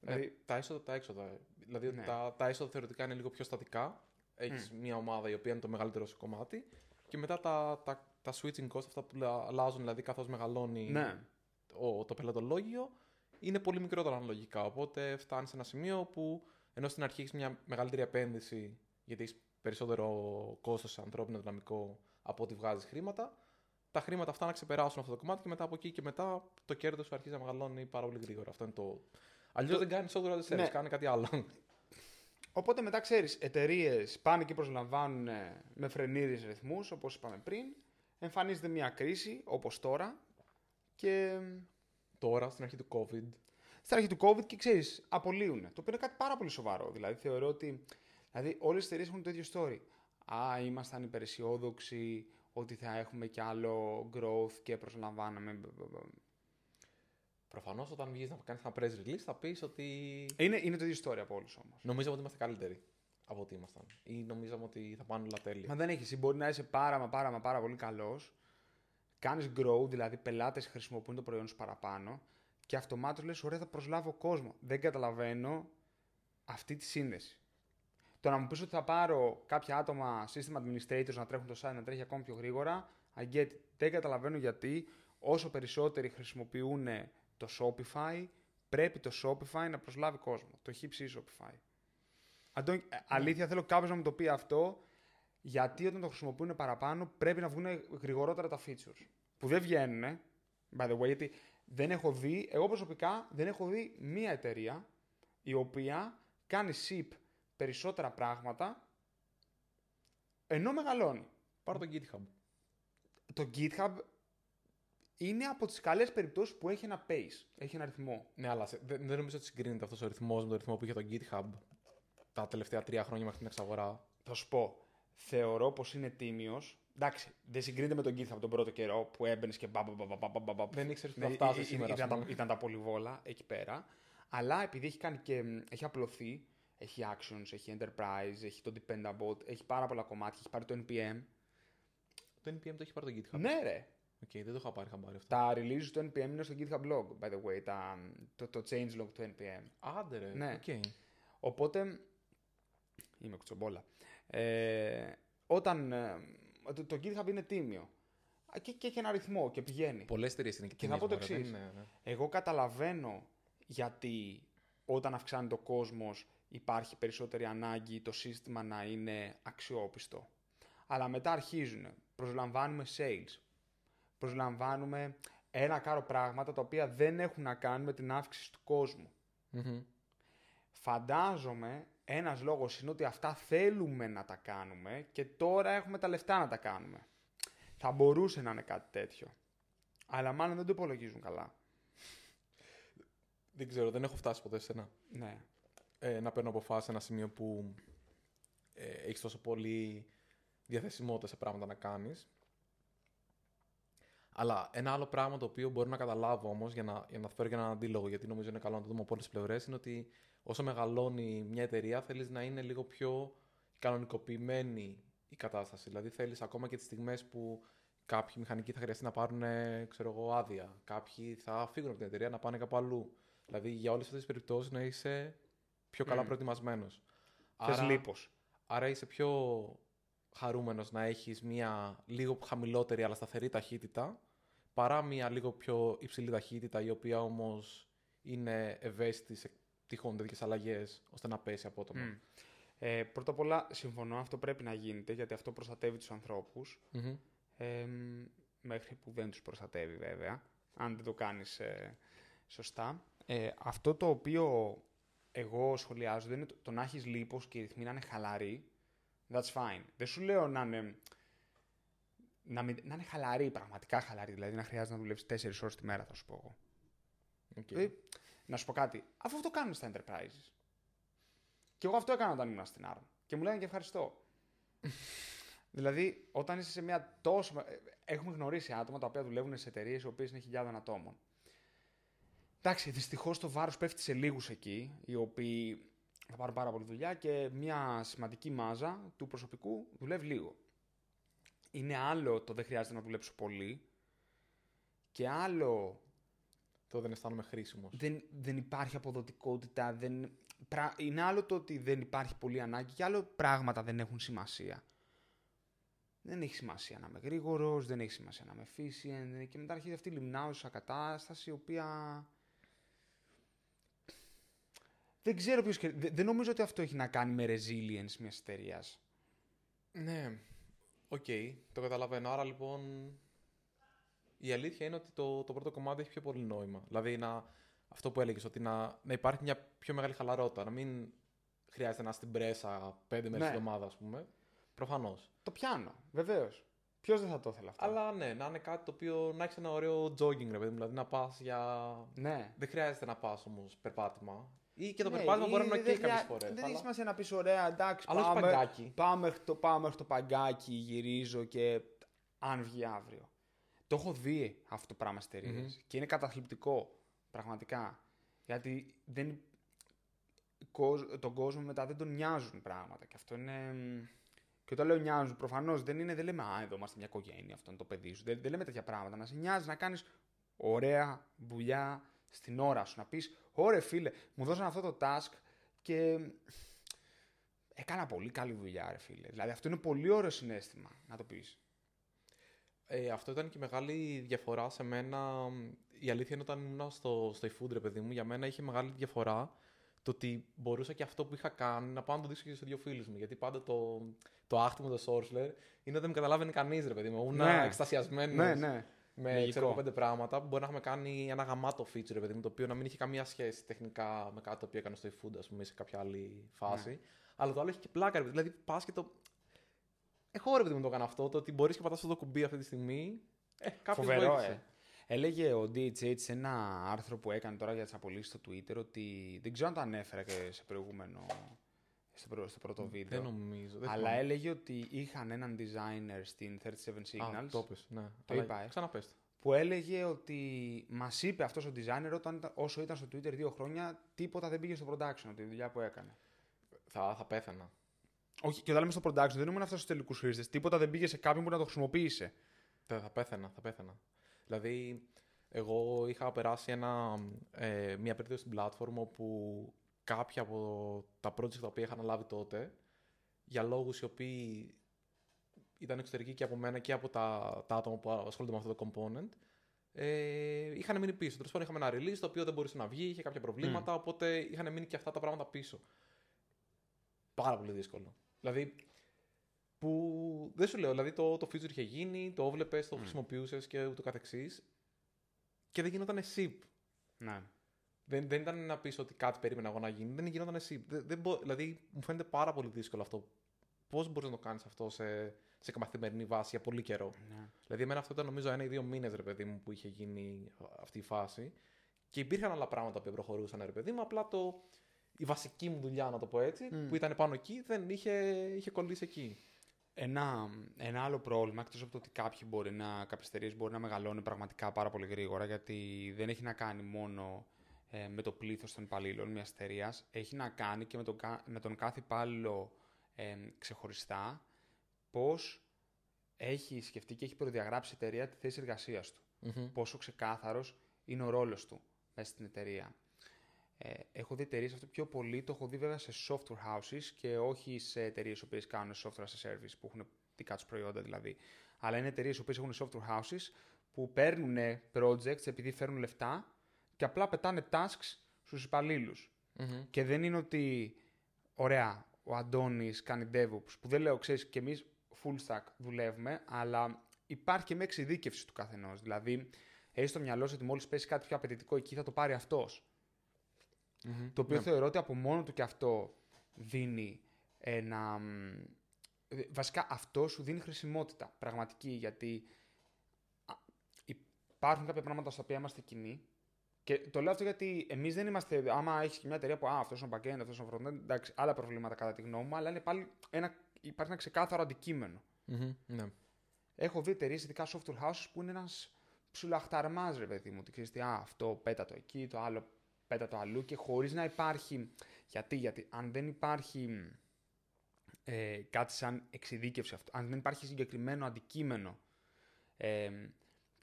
Ναι, Δηλαδή- τα έσοδα, τα έξοδα. Δηλαδή Ναι. τα, τα έσοδα θεωρητικά είναι λίγο πιο στατικά. Έχεις μια ομάδα η οποία είναι το μεγαλύτερο σου κομμάτι. Και μετά τα, τα, τα switching costs, αυτά που λα- αλλάζουν δηλαδή καθώς μεγαλώνει Ναι. ο, το πελατολόγιο, είναι πολύ μικρότερα αναλογικά. Οπότε φτάνεις σε ένα σημείο που ενώ στην αρχή έχεις μια μεγαλύτερη επένδυση, γιατί έχεις περισσότερο κόστος σε ανθρώπινο δυναμικό από ότι βγάζεις χρήματα, τα χρήματα αυτά να ξεπεράσουν αυτό το κομμάτι και μετά από εκεί και μετά το κέρδος σου αρχίζει να μεγαλώνει πάρα πολύ γρήγορα. Αυτό είναι το. Αλλιώς Το- δεν κάνεις software as a service, Ναι. κάνει κάτι άλλο. Οπότε μετά ξέρεις, εταιρείες πάνε και προσλαμβάνουν ε, με φρενήρες ρυθμούς, όπως είπαμε πριν. Εμφανίζεται μια κρίση, όπως τώρα. Και Τώρα, στην αρχή του COVID, στην αρχή του COVID και ξέρεις, απολύουν. Το οποίο είναι κάτι πάρα πολύ σοβαρό. Δηλαδή θεωρώ ότι δηλαδή, όλες οι εταιρείες έχουν το ίδιο story. Α, ήμασταν υπεραισιόδοξοι ότι θα έχουμε κι άλλο growth και προσλαμβάναμε. προφανώς όταν βγεις να κάνεις ένα press release θα πεις ότι. Είναι, είναι το ίδιο story από όλους όμως. Νομίζαμε ότι είμαστε καλύτεροι από ό,τι ήμασταν. Ή νομίζαμε ότι θα πάνε όλα τέλεια. Μα δεν έχεις. Εσύ μπορεί να είσαι πάρα μα πάρα μα πάρα πολύ καλός. Κάνεις grow, δηλαδή πελάτες χρησιμοποιούν το προϊόν σου παραπάνω και αυτομάτως λες: Ωραία, θα προσλάβω κόσμο. Δεν καταλαβαίνω αυτή τη σύνδεση. Το να μου πεις ότι θα πάρω κάποια άτομα system administrators να τρέχουν το site, να τρέχει ακόμη πιο γρήγορα, I get it. Δεν καταλαβαίνω γιατί όσο περισσότεροι χρησιμοποιούν το Shopify, πρέπει το Shopify να προσλάβει κόσμο. Το έχει ψήσει Shopify. Αντών, ε, αλήθεια θέλω κάποιος να μου το πει αυτό, γιατί όταν το χρησιμοποιούν παραπάνω πρέπει να βγουν γρηγορότερα τα features. Που δεν βγαίνουν, by the way, γιατί δεν έχω δει, εγώ προσωπικά δεν έχω δει μία εταιρεία η οποία κάνει ship περισσότερα πράγματα ενώ μεγαλώνει. Πάρω το GitHub. Το GitHub είναι από τις καλές περιπτώσεις που έχει ένα pace, έχει ένα ρυθμό. Ναι, αλλά σε- δεν, δεν νομίζω ότι συγκρίνεται αυτός ο ρυθμός με τον ρυθμό που είχε το GitHub τα τελευταία τρία χρόνια μέχρι την εξαγορά. Θα σου πω, θεωρώ πως είναι τίμιος. Εντάξει, δεν συγκρίνεται με τον GitHub τον πρώτο καιρό που έμπαινες και μπαμπα, μπαμπα, μπαμπα, μπαμπα, Δεν ήξερε ότι Ναι, θα φτάσει ή- ή- σήμερα. ας Ήταν, τα, πούμε. ήταν τα πολυβόλα εκεί πέρα. Αλλά επειδή έχει κάνει και. μ, έχει απλωθεί, έχει actions, έχει enterprise, έχει το dependabot, έχει πάρα πολλά κομμάτια, έχει πάρει το NPM. Το NPM το έχει πάρει το GitHub. Ναι, ρε. Οκ, δεν το είχα πάρει χαμπάρι αυτό. Τα releases του NPM είναι στο GitHub blog, by the way, τα, το, το changelog του NPM. Άντε ρε. Ναι. οκ. Οπότε. Είμαι κουτσομπόλα. Ε, όταν. ε, το, το GitHub είναι τίμιο. Α, Και, και έχει ένα ρυθμό και πηγαίνει. Πολλές εταιρείες είναι και Και θα πω το τίμιες, μωρέ, εξής. δεν είναι, ναι. Εγώ καταλαβαίνω γιατί όταν αυξάνει ο κόσμος υπάρχει περισσότερη ανάγκη το σύστημα να είναι αξιόπιστο. Αλλά μετά αρχίζουν, προσλαμβάνουμε sales, προσλαμβάνουμε ένα κάρο πράγματα τα οποία δεν έχουν να κάνουν με την αύξηση του κόσμου. Μμμ. Φαντάζομαι ένας λόγος είναι ότι αυτά θέλουμε να τα κάνουμε και τώρα έχουμε τα λεφτά να τα κάνουμε. Θα μπορούσε να είναι κάτι τέτοιο. Αλλά μάλλον δεν το υπολογίζουν καλά. Δεν ξέρω, δεν έχω φτάσει ποτέ σε ένα. Ναι. Ε, να παίρνω αποφάσεις σε ένα σημείο που ε, έχεις τόσο πολύ διαθεσιμότητα σε πράγματα να κάνεις. Αλλά ένα άλλο πράγμα το οποίο μπορώ να καταλάβω όμως για να, για να φέρω και έναν αντίλογο, γιατί νομίζω είναι καλό να το δούμε από όλες τις πλευρές, είναι ότι όσο μεγαλώνει μια εταιρεία θέλεις να είναι λίγο πιο κανονικοποιημένη η κατάσταση. Δηλαδή θέλεις ακόμα και τις στιγμές που κάποιοι μηχανικοί θα χρειαστεί να πάρουν ε, ξέρω εγώ, άδεια. Κάποιοι θα φύγουν από την εταιρεία να πάνε κάπου αλλού. Δηλαδή για όλες αυτές τις περιπτώσεις να είσαι πιο καλά Μμ. προετοιμασμένος. Θες λίπος. Άρα είσαι πιο χαρούμενος να έχεις μια λίγο χαμηλότερη αλλά σταθερή ταχύτητα παρά μια λίγο πιο υψηλή ταχύτητα η οποία όμως είναι ευαίσθητη σε τυχόν τέτοιες αλλαγές ώστε να πέσει απότομα. Μμ. Ε, πρώτα απ' όλα, συμφωνώ, αυτό πρέπει να γίνεται, γιατί αυτό προστατεύει τους ανθρώπους, Μμμ. ε, μέχρι που δεν τους προστατεύει βέβαια, αν δεν το κάνεις ε, σωστά. Ε, αυτό το οποίο εγώ σχολιάζω δεν είναι το, το να έχεις λίπος και οι ρυθμοί να είναι χαλαροί, that's fine. Δεν σου λέω να είναι, να, μην- να είναι χαλαροί, πραγματικά χαλαροί, δηλαδή να χρειάζεται να δουλεύεις 4 ώρες τη μέρα, θα σου πω εγώ. Οκ. Ε, να σου πω κάτι. Αφού αυτό κάνουν στα enterprises. Και εγώ αυτό έκανα όταν ήμουν στην ARM. Και μου λένε και ευχαριστώ. δηλαδή, όταν είσαι σε μια τόσο. ε, Έχουμε γνωρίσει άτομα τα οποία δουλεύουν σε εταιρείες οι οποίες είναι χιλιάδων ατόμων. Εντάξει, δυστυχώς το βάρος πέφτει σε λίγους εκεί, οι οποίοι θα πάρουν πάρα πολύ δουλειά και μια σημαντική μάζα του προσωπικού δουλεύει λίγο. είναι άλλο το δεν χρειάζεται να δουλέψω πολύ και άλλο Το δεν αισθάνομαι χρήσιμος. δεν, δεν υπάρχει αποδοτικότητα, δεν, πρα- είναι άλλο το ότι δεν υπάρχει πολύ ανάγκη και άλλο πράγματα δεν έχουν σημασία. Δεν έχει σημασία να είμαι γρήγορος, δεν έχει σημασία να είμαι efficient και μετά αρχίζει αυτή η λιμνάουσα κατάσταση η οποία. Δεν ξέρω ποιος... και- Δεν, δεν νομίζω ότι αυτό έχει να κάνει με resilience μιας εταιρείας. Ναι, οκ, το καταλαβαίνω. Άρα λοιπόν η αλήθεια είναι ότι το, το πρώτο κομμάτι έχει πιο πολύ νόημα. Δηλαδή να, αυτό που έλεγες, ότι να, να υπάρχει μια πιο μεγάλη χαλαρότητα. Να μην χρειάζεται να είσαι στην πρέσα πέντε μέρες Ναι. την εβδομάδα, ας πούμε. Προφανώς. Το πιάνω, βεβαίως. Ποιος δεν θα το ήθελε αυτό; Αλλά ναι, να είναι κάτι το οποίο να έχεις ένα ωραίο jogging, ρε παιδί μου. Δηλαδή να πας για. Ναι. Δεν χρειάζεται να πας όμως περπάτημα. Ή και το Ναι, περπάτημα ή μπορεί να είναι δεν και κάποιες χρειά- φορές. Δεν έχει σημασία να πεις ωραία, εντάξει, Αλλά όχι πάμε, παγκάκι. πάω, μέχρι το, πάω μέχρι το παγκάκι, γυρίζω και αν βγει αύριο. Το έχω δει αυτό το πράγμα στις εταιρείες Μμμ. και είναι καταθλιπτικό, πραγματικά. Γιατί δεν, κο- τον κόσμο μετά δεν τον νοιάζουν πράγματα και αυτό είναι... μ, Και όταν λέω νοιάζουν, προφανώς δεν είναι, δεν λέμε Α, εδώ είμαστε μια οικογένεια, αυτό είναι το παιδί σου. Δεν, δεν λέμε τέτοια πράγματα. Να σε νοιάζει να κάνεις ωραία δουλειά στην ώρα σου. Να πεις, Ωραία, φίλε, μου δώσαν αυτό το task και έκανα πολύ καλή δουλειά, ρε φίλε. Δηλαδή, αυτό είναι πολύ ωραίο συνέστημα να το πεις. Ε, αυτό ήταν και μεγάλη διαφορά σε μένα. Η αλήθεια είναι όταν ήμουν στο, στο eFood, ρε παιδί μου, για μένα είχε μεγάλη διαφορά το ότι μπορούσα και αυτό που είχα κάνει να πάω να το δείξω και σε δύο φίλους μου. Γιατί πάντα το, το άχτι μου, το Sourceler, είναι ότι δεν με καταλάβαινε κανείς, ρε παιδί μου. Ήμουν Ναι. εκστασιασμένος Ναι, ναι. Με Λογικό. ξέρω, εγώ, πέντε πράγματα που μπορεί να έχουμε κάνει ένα γαμάτο feature, ρε παιδί μου, το οποίο να μην είχε καμία σχέση τεχνικά με κάτι το οποίο έκανε στο eFood, ας πούμε, ή σε κάποια άλλη φάση. Ναι. Αλλά το άλλο έχει και πλάκα, ρε παιδί. Δηλαδή, πας και το. Εγώ ρε παιδί μου το έκανα αυτό, το ότι μπορείς και πατάς αυτό το κουμπί αυτή τη στιγμή. Ε, κάποιος Φοβερό, βοήθησε. ε. Έλεγε ο DHH σε ένα άρθρο που έκανε τώρα για τις απολύσεις στο Twitter ότι δεν ξέρω αν το ανέφερα και σε προηγούμενο. Στο, πρω- στο πρώτο βίντεο. Δεν νομίζω. Δεν αλλά θυμάμαι. έλεγε ότι είχαν έναν designer στην 37 Signals Α, το πες, ναι. Το Αλλά είπα, ε. Ξαναπες το. που έλεγε ότι μας είπε αυτός ο designer όταν, ήταν- όσο ήταν στο Twitter δύο χρόνια τίποτα δεν πήγε στο production από τη δουλειά που έκανε. Θα, θα πέθανα. Όχι, και όταν λέμε στο production δεν ήμουν αυτός στους τελικούς χρήστες. Τίποτα δεν πήγε σε κάποιον που να το χρησιμοποίησε. Θα, θα πέθανα, θα πέθανα. Δηλαδή, εγώ είχα περάσει ένα, ε, μια περίπτωση στην platform όπου κάποια από τα projects τα οποία είχα αναλάβει τότε, για λόγους οι οποίοι ήταν εξωτερικοί και από μένα και από τα, τα άτομα που ασχολούνται με αυτό το component, ε, είχαν μείνει πίσω. Τέλος πάντων, είχαμε ένα release το οποίο δεν μπορούσε να βγει, είχε κάποια προβλήματα, οπότε είχαν μείνει και αυτά τα πράγματα πίσω. Πάρα πολύ δύσκολο. Δηλαδή, που δεν σου λέω, δηλαδή το, το feature είχε γίνει, το έβλεπες, το Μμ. χρησιμοποιούσες και ούτω καθεξής και δεν γινόταν SIP. Ναι. Δεν, δεν ήταν να πεις ότι κάτι περίμενα εγώ να γίνει, δεν γινόταν SIP. Δεν, δεν μπο- δηλαδή, μου φαίνεται πάρα πολύ δύσκολο αυτό. Πώς μπορείς να το κάνεις αυτό σε, σε καθημερινή βάση για πολύ καιρό. ναι. Δηλαδή, εμένα αυτό ήταν νομίζω ένα ή δύο μήνες, ρε παιδί μου, που είχε γίνει αυτή η φάση. Και υπήρχαν άλλα πράγματα που προχωρούσαν, ρε παιδί μου. Απλά το, η βασική μου δουλειά, να το πω έτσι, Μμ. που ήταν πάνω εκεί, δεν είχε, είχε κολλήσει εκεί. Ένα, ένα άλλο πρόβλημα, εκτός από το ότι κάποιοι μπορεί να, κάποιες εταιρείες μπορεί να μεγαλώνουν πραγματικά πάρα πολύ γρήγορα, γιατί δεν έχει να κάνει μόνο ε, με το πλήθος των υπαλλήλων μιας εταιρείας, έχει να κάνει και με τον, κα- με τον κάθε υπάλληλο ε, ξεχωριστά πώς έχει σκεφτεί και έχει προδιαγράψει η εταιρεία τη θέση εργασίας του. Πόσο ξεκάθαρος είναι ο ρόλος του μέσα στην εταιρεία. Ε, έχω δει εταιρείες αυτό πιο πολύ, το έχω δει βέβαια σε software houses και όχι σε εταιρείες που κάνουν software as a service, που έχουν δικά τους προϊόντα δηλαδή. Αλλά είναι εταιρείες που έχουν software houses που παίρνουν projects επειδή φέρνουν λεφτά και απλά πετάνε tasks στους υπαλλήλους. Μμμ. Και δεν είναι ότι, ωραία, ο Αντώνης κάνει DevOps, που δεν λέω, ξέρεις, και εμείς full stack δουλεύουμε, αλλά υπάρχει και με εξειδίκευση του καθενός. Δηλαδή, έχει στο μυαλό σου ότι μόλις πέσει κάτι πιο απαιτητικό εκεί θα το πάρει αυτός. Μμμ. Το οποίο Ναι. θεωρώ ότι από μόνο του και αυτό δίνει ένα. μ, ε, Βασικά αυτό σου δίνει χρησιμότητα πραγματική γιατί α, υπάρχουν κάποια πράγματα στα οποία είμαστε κοινοί. Και το λέω αυτό γιατί εμείς δεν είμαστε. Άμα έχεις μια εταιρεία που α, αυτός είναι backend, αυτός είναι frontend, εντάξει, άλλα προβλήματα κατά τη γνώμη μου, αλλά είναι πάλι ένα, υπάρχει ένα ξεκάθαρο αντικείμενο. Μμμ. Ναι. Έχω δει εταιρείες, ειδικά software houses, που είναι ένας ψιλοαχταρμάς, ρε παιδί μου. Ότι ξέρεις τι, α, αυτό πέτα το εκεί, το άλλο πέτα το αλλού και χωρίς να υπάρχει. Γιατί, γιατί αν δεν υπάρχει ε, κάτι σαν εξειδίκευση αυτό. Αν δεν υπάρχει συγκεκριμένο αντικείμενο ε,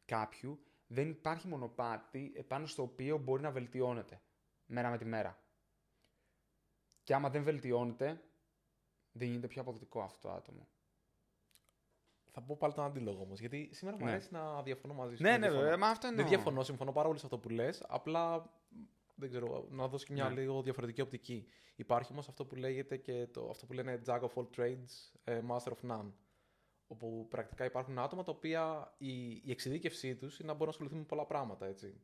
κάποιου, δεν υπάρχει μονοπάτι επάνω στο οποίο μπορεί να βελτιώνεται μέρα με τη μέρα. Και άμα δεν βελτιώνεται, δεν γίνεται πιο αποδοτικό αυτό το άτομο. Θα πω πάλι τον αντίλογο όμω. Γιατί σήμερα μου Ναι. αρέσει να διαφωνώ μαζί σου. Ναι, Δεν ναι, διαφωνώ. βέβαια, μα αυτό Δεν εννοώ. διαφωνώ, συμφωνώ πάρα πολύ σε αυτό που λες. Απλά δεν ξέρω, να δώσω και μια Ναι. λίγο διαφορετική οπτική. Υπάρχει όμως αυτό που λέγεται και το, αυτό που λένε Jack of all trades, ε, master of none. Όπου πρακτικά υπάρχουν άτομα τα οποία η, η εξειδίκευσή τους είναι να μπορούν να ασχοληθούν με πολλά πράγματα. Έτσι.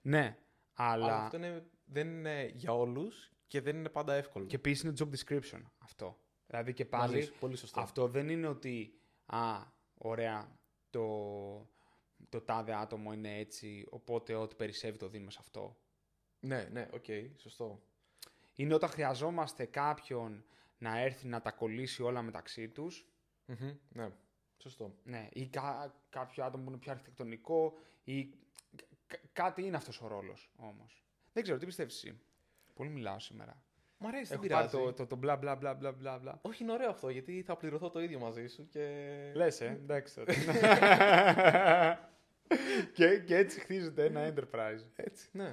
Ναι, αλλά. Αλλά αυτό είναι, δεν είναι για όλους και δεν είναι πάντα εύκολο. Και επίσης είναι job description αυτό. Δηλαδή και Μαζί πάλι σου, πολύ σωστό. αυτό δεν είναι ότι α, ωραία, το, το τάδε άτομο είναι έτσι, οπότε ό,τι περισσεύει το δίνουμε σε αυτό. Ναι, ναι, οκ, σωστό. Είναι όταν χρειαζόμαστε κάποιον να έρθει να τα κολλήσει όλα μεταξύ τους, Μμμ, ναι, σωστό. ναι, ή κά- κάποιο άτομο που είναι πιο αρχιτεκτονικό, ή κα- κάτι είναι αυτός ο ρόλος όμως. Δεν ξέρω, τι πιστεύεις εσύ; Πολύ μιλάω σήμερα. Μ' αρέσει, δεν Έχω πάρει πειράζει. το, το, το μπλα μπλα μπλα μπλα μπλα μπλα. Όχι, είναι ωραίο αυτό, γιατί θα πληρωθώ το ίδιο μαζί σου και... Λες, ε, εντάξει τότε. και, και έτσι χτίζεται ένα enterprise. Έτσι, ναι.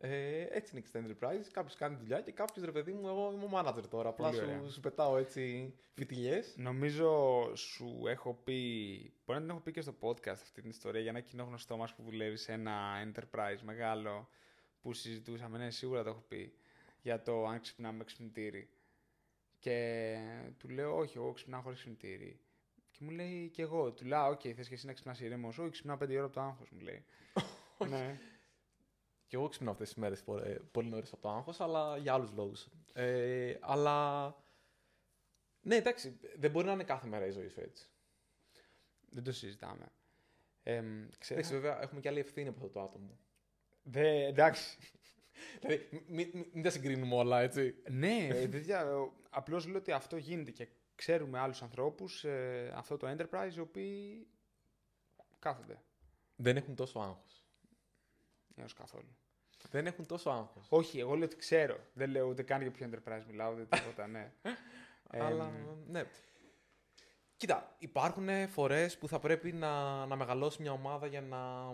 Ε, έτσι είναι και στα enterprise. Κάποιος κάνει δουλειά και κάποιος ρε παιδί μου, εγώ είμαι ο manager τώρα. Απλά Πολύ ωραία. σου, σου πετάω έτσι φιτιλιές. Νομίζω σου έχω πει, μπορεί να την έχω πει και στο podcast αυτή την ιστορία για ένα κοινό γνωστό μας που δουλεύει σε ένα enterprise μεγάλο που συζητούσαμε, ναι σίγουρα το έχω πει, για το αν ξυπνάμε με ξυπνητήρι. Και του λέω όχι, εγώ ξυπνάω χωρίς ξυπνητήρι. Και μου λέει και εγώ, του λέω, οκ, θες και εσύ να ξυπνάς ήρεμος, όχι, ξυπνάω πέντε ώρα από το άγχος, μου λέει. ναι. Και εγώ ξυπνάω αυτές τις μέρες πολύ νωρίς από το άγχος, αλλά για άλλους λόγους. Ε, αλλά. Ναι, εντάξει, δεν μπορεί να είναι κάθε μέρα η ζωή σου έτσι. Δεν το συζητάμε. Ε, ξέρω, Εντάξει, βέβαια, έχουμε και άλλη ευθύνη από αυτό το άτομο. δε, εντάξει, Δηλαδή, μην μη, μη, μην τα συγκρίνουμε όλα, έτσι. Ναι, παιδιά, απλώς λέω ότι αυτό γίνεται και ξέρουμε άλλους ανθρώπους, ε, αυτό το enterprise, οι οποίοι κάθονται Δεν έχουν τόσο άγχος. Έως καθόλου. Δεν έχουν τόσο άγχος. Όχι, εγώ λέω ότι ξέρω. Δεν λέω ούτε καν για ποιο enterprise μιλάω, ούτε τίποτα, ναι. Ε, Αλλά ναι. Κοίτα, υπάρχουν φορές που θα πρέπει να, να μεγαλώσει μια ομάδα για να,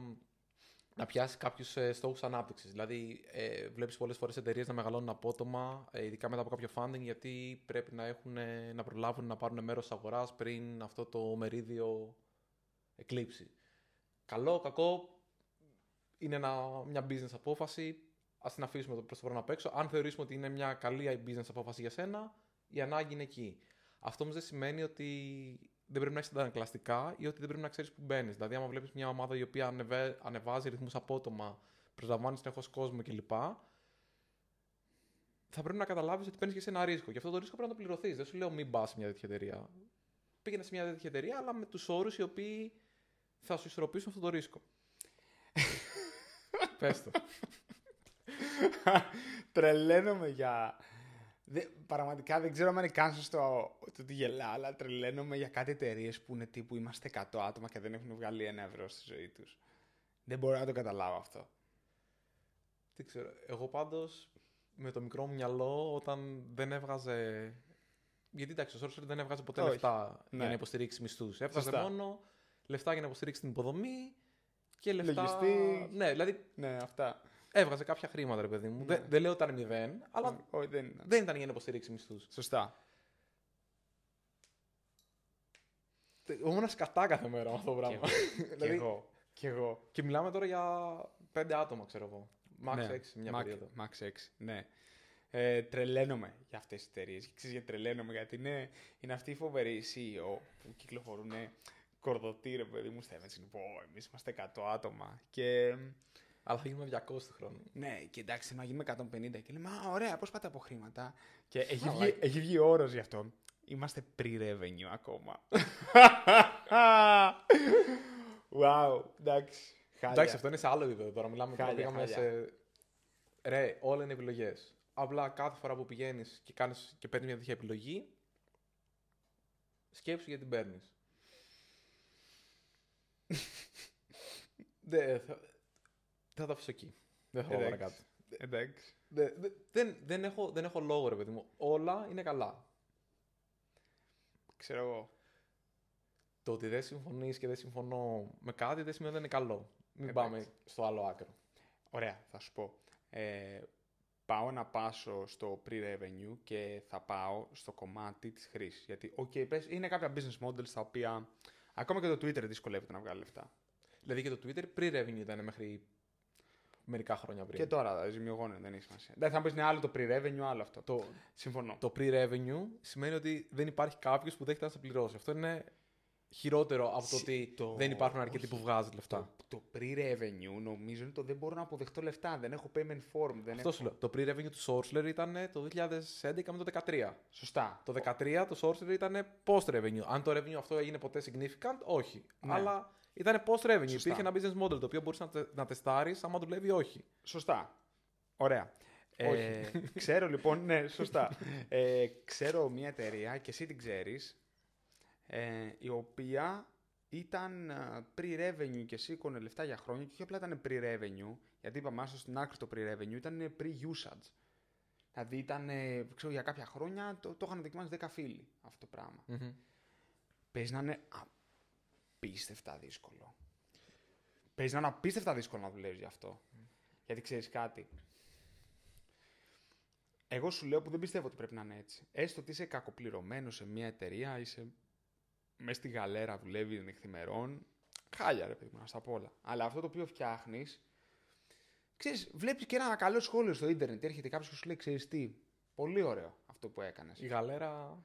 να πιάσει κάποιους ε, στόχους ανάπτυξης. Δηλαδή, ε, βλέπεις πολλές φορές εταιρείες να μεγαλώνουν απότομα, ε, ειδικά μετά από κάποιο funding, γιατί πρέπει να, έχουν, ε, να προλάβουν να πάρουν μέρος της αγοράς πριν αυτό το μερίδιο εκλείψει. Καλό, κακό, είναι ένα, μια business απόφαση. Α την αφήσουμε το προς το παρόν απ' έξω. Αν θεωρήσουμε ότι είναι μια καλή business απόφαση για σένα, η ανάγκη είναι εκεί. Αυτό όμως δεν σημαίνει ότι δεν πρέπει να έχεις αντανακλαστικά ή ότι δεν πρέπει να ξέρεις που μπαίνεις. Δηλαδή, άμα βλέπεις μια ομάδα η οποία ανεβε... ανεβάζει ρυθμούς απότομα, προσλαμβάνεις συνεχώς κόσμο κλπ. Θα πρέπει να καταλάβεις ότι παίρνεις και σε ένα ρίσκο. Και αυτό το ρίσκο πρέπει να το πληρωθείς. Δεν σου λέω μην πας σε μια τέτοια εταιρεία. Πήγαινε σε μια τέτοια εταιρεία, αλλά με τους όρους οι οποίοι θα σου ισορροπήσουν αυτό το ρίσκο. Πες το. τρελαίνομαι για... Δε, πραγματικά δεν ξέρω αν είναι καν σωστό το ότι γελά, αλλά τρελαίνομαι για κάτι εταιρείες που είναι τύπου είμαστε 100 άτομα και δεν έχουν βγάλει ένα ευρώ στη ζωή τους. Δεν μπορώ να το καταλάβω αυτό. Δεν ξέρω. Εγώ πάντως με το μικρό μου μυαλό όταν δεν έβγαζε. Γιατί εντάξει, ο Sorcerer δεν έβγαζε ποτέ Όχι. λεφτά Ναι. για να υποστηρίξει μισθούς. Έβγαζε Σωστά. μόνο λεφτά για να υποστηρίξει την υποδομή και λεφτά. Λογιστή. Ναι, δηλαδή Ναι, αυτά. έβγαζε κάποια χρήματα, ρε παιδί μου. Ναι. Δεν, δεν λέω ότι ήταν μηδέν, αλλά Όχι, δεν είναι. δεν ήταν για να υποστηρίξει μισθούς. Σωστά. Ήμουν σκατά κάθε μέρα με αυτό το πράγμα. Και δηλαδή, εγώ. Και εγώ. και μιλάμε τώρα για πέντε άτομα, ξέρω εγώ. Max Ναι, 6 σε μια Max- περίοδο. Max 6, ναι. Ε, τρελαίνομαι για αυτές τις εταιρείες. Και ξέρεις γιατί τρελαίνομαι, γιατί είναι, είναι αυτοί οι φοβεροί CEO που κυκλοφορούν κορδωτή, ρε παιδί μου, στα events. Είναι, πω, εμείς είμαστε 100 άτομα. Και Αλλά θα γίνουμε 200 του χρόνου. ναι, και εντάξει, να γίνουμε 150. Και λέμε, α, ωραία, πώς πάτε από χρήματα. Και έχει Α, βγει, like. έχει βγει όρος γι' αυτό. Είμαστε pre-revenue ακόμα. wow, εντάξει. Χάλια. Εντάξει, αυτό είναι σε άλλο επίπεδο τώρα. Μιλάμε τώρα Χάλια, πήγαμε χάλια. σε. Ρε, όλα είναι επιλογές. Απλά κάθε φορά που πηγαίνεις και, κάνεις, και παίρνεις μια τέτοια επιλογή, σκέψου γιατί την παίρνεις. Δεν θα, θα το αφήσω εκεί. Δεν θα πω Εντάξει. παρακάτω. Εντάξει. Δε- δε- δεν, δεν, έχω, δεν έχω λόγο, ρε παιδί μου. Όλα είναι καλά. ξέρω εγώ. Το ότι δεν συμφωνείς και δεν συμφωνώ με κάτι δεν σημαίνει ότι είναι καλό. Μην Εντάξει. πάμε στο άλλο άκρο. Ωραία, θα σου πω. Ε, πάω να πάσω στο pre-revenue και θα πάω στο κομμάτι της χρήσης. Γιατί, ok, πες, είναι κάποια business models τα οποία ακόμα και το Twitter δυσκολεύεται να βγάλει λεφτά. Δηλαδή και το Twitter pre-revenue ήταν μέχρι μερικά χρόνια πριν. Και τώρα ζημιογόνο δεν έχει σημασία. Δεν θα μου πεις είναι άλλο το pre-revenue, άλλο αυτό. Το, Συμφωνώ. το pre-revenue σημαίνει ότι δεν υπάρχει κάποιος που δέχεται να σε πληρώσει. Αυτό είναι χειρότερο από το Συ- ότι το- δεν υπάρχουν αρκετοί όχι. που βγάζει λεφτά. Το, το pre-revenue νομίζω είναι το δεν μπορώ να αποδεχτώ λεφτά. Δεν έχω payment form. Δεν Αυτό έχω... σου λέω. Το pre-revenue του Sorcerer ήταν το 2011 με το 2013. Σωστά. Το 2013 το Sorcerer ήταν post-revenue. Αν το revenue αυτό έγινε ποτέ significant, όχι. Ναι. Αλλά ήταν post-revenue. Σωστά. Υπήρχε ένα business model το οποίο μπορούσε να, τε, να τεστάρεις άμα δουλεύει ή όχι. Σωστά. Ωραία. Ε, ξέρω λοιπόν, ναι, σωστά. Ε, ξέρω μια εταιρεία και εσύ την ξέρεις, ε, η οποία ήταν ε, pre-revenue και σήκωνε λεφτά για χρόνια και όχι απλά ήταν pre-revenue, γιατί είπαμε άσο στην άκρη το pre-revenue, ήταν pre-usage. Δηλαδή ήταν, ε, ξέρω, για κάποια χρόνια το, το είχαν δοκιμάσει 10 φίλοι αυτό το πράγμα. Παίζει να είναι απίστευτα δύσκολο. Παίζει να είναι απίστευτα δύσκολο να δουλεύεις γι' αυτό. Γιατί ξέρεις κάτι. Εγώ σου λέω που δεν πιστεύω ότι πρέπει να είναι έτσι. Έστω ότι είσαι κακοπληρωμένος σε μια εταιρεία, είσαι μέσα στη γαλέρα, δουλεύει νυχθημερών. Χάλια, ρε παιδί μου, να στα πω όλα. Αλλά αυτό το οποίο φτιάχνεις. Ξέρεις, βλέπεις και ένα καλό σχόλιο στο ίντερνετ. Έρχεται κάποιος και σου λέει: Ξέρεις τι, πολύ ωραίο αυτό που έκανες. Η γαλέρα.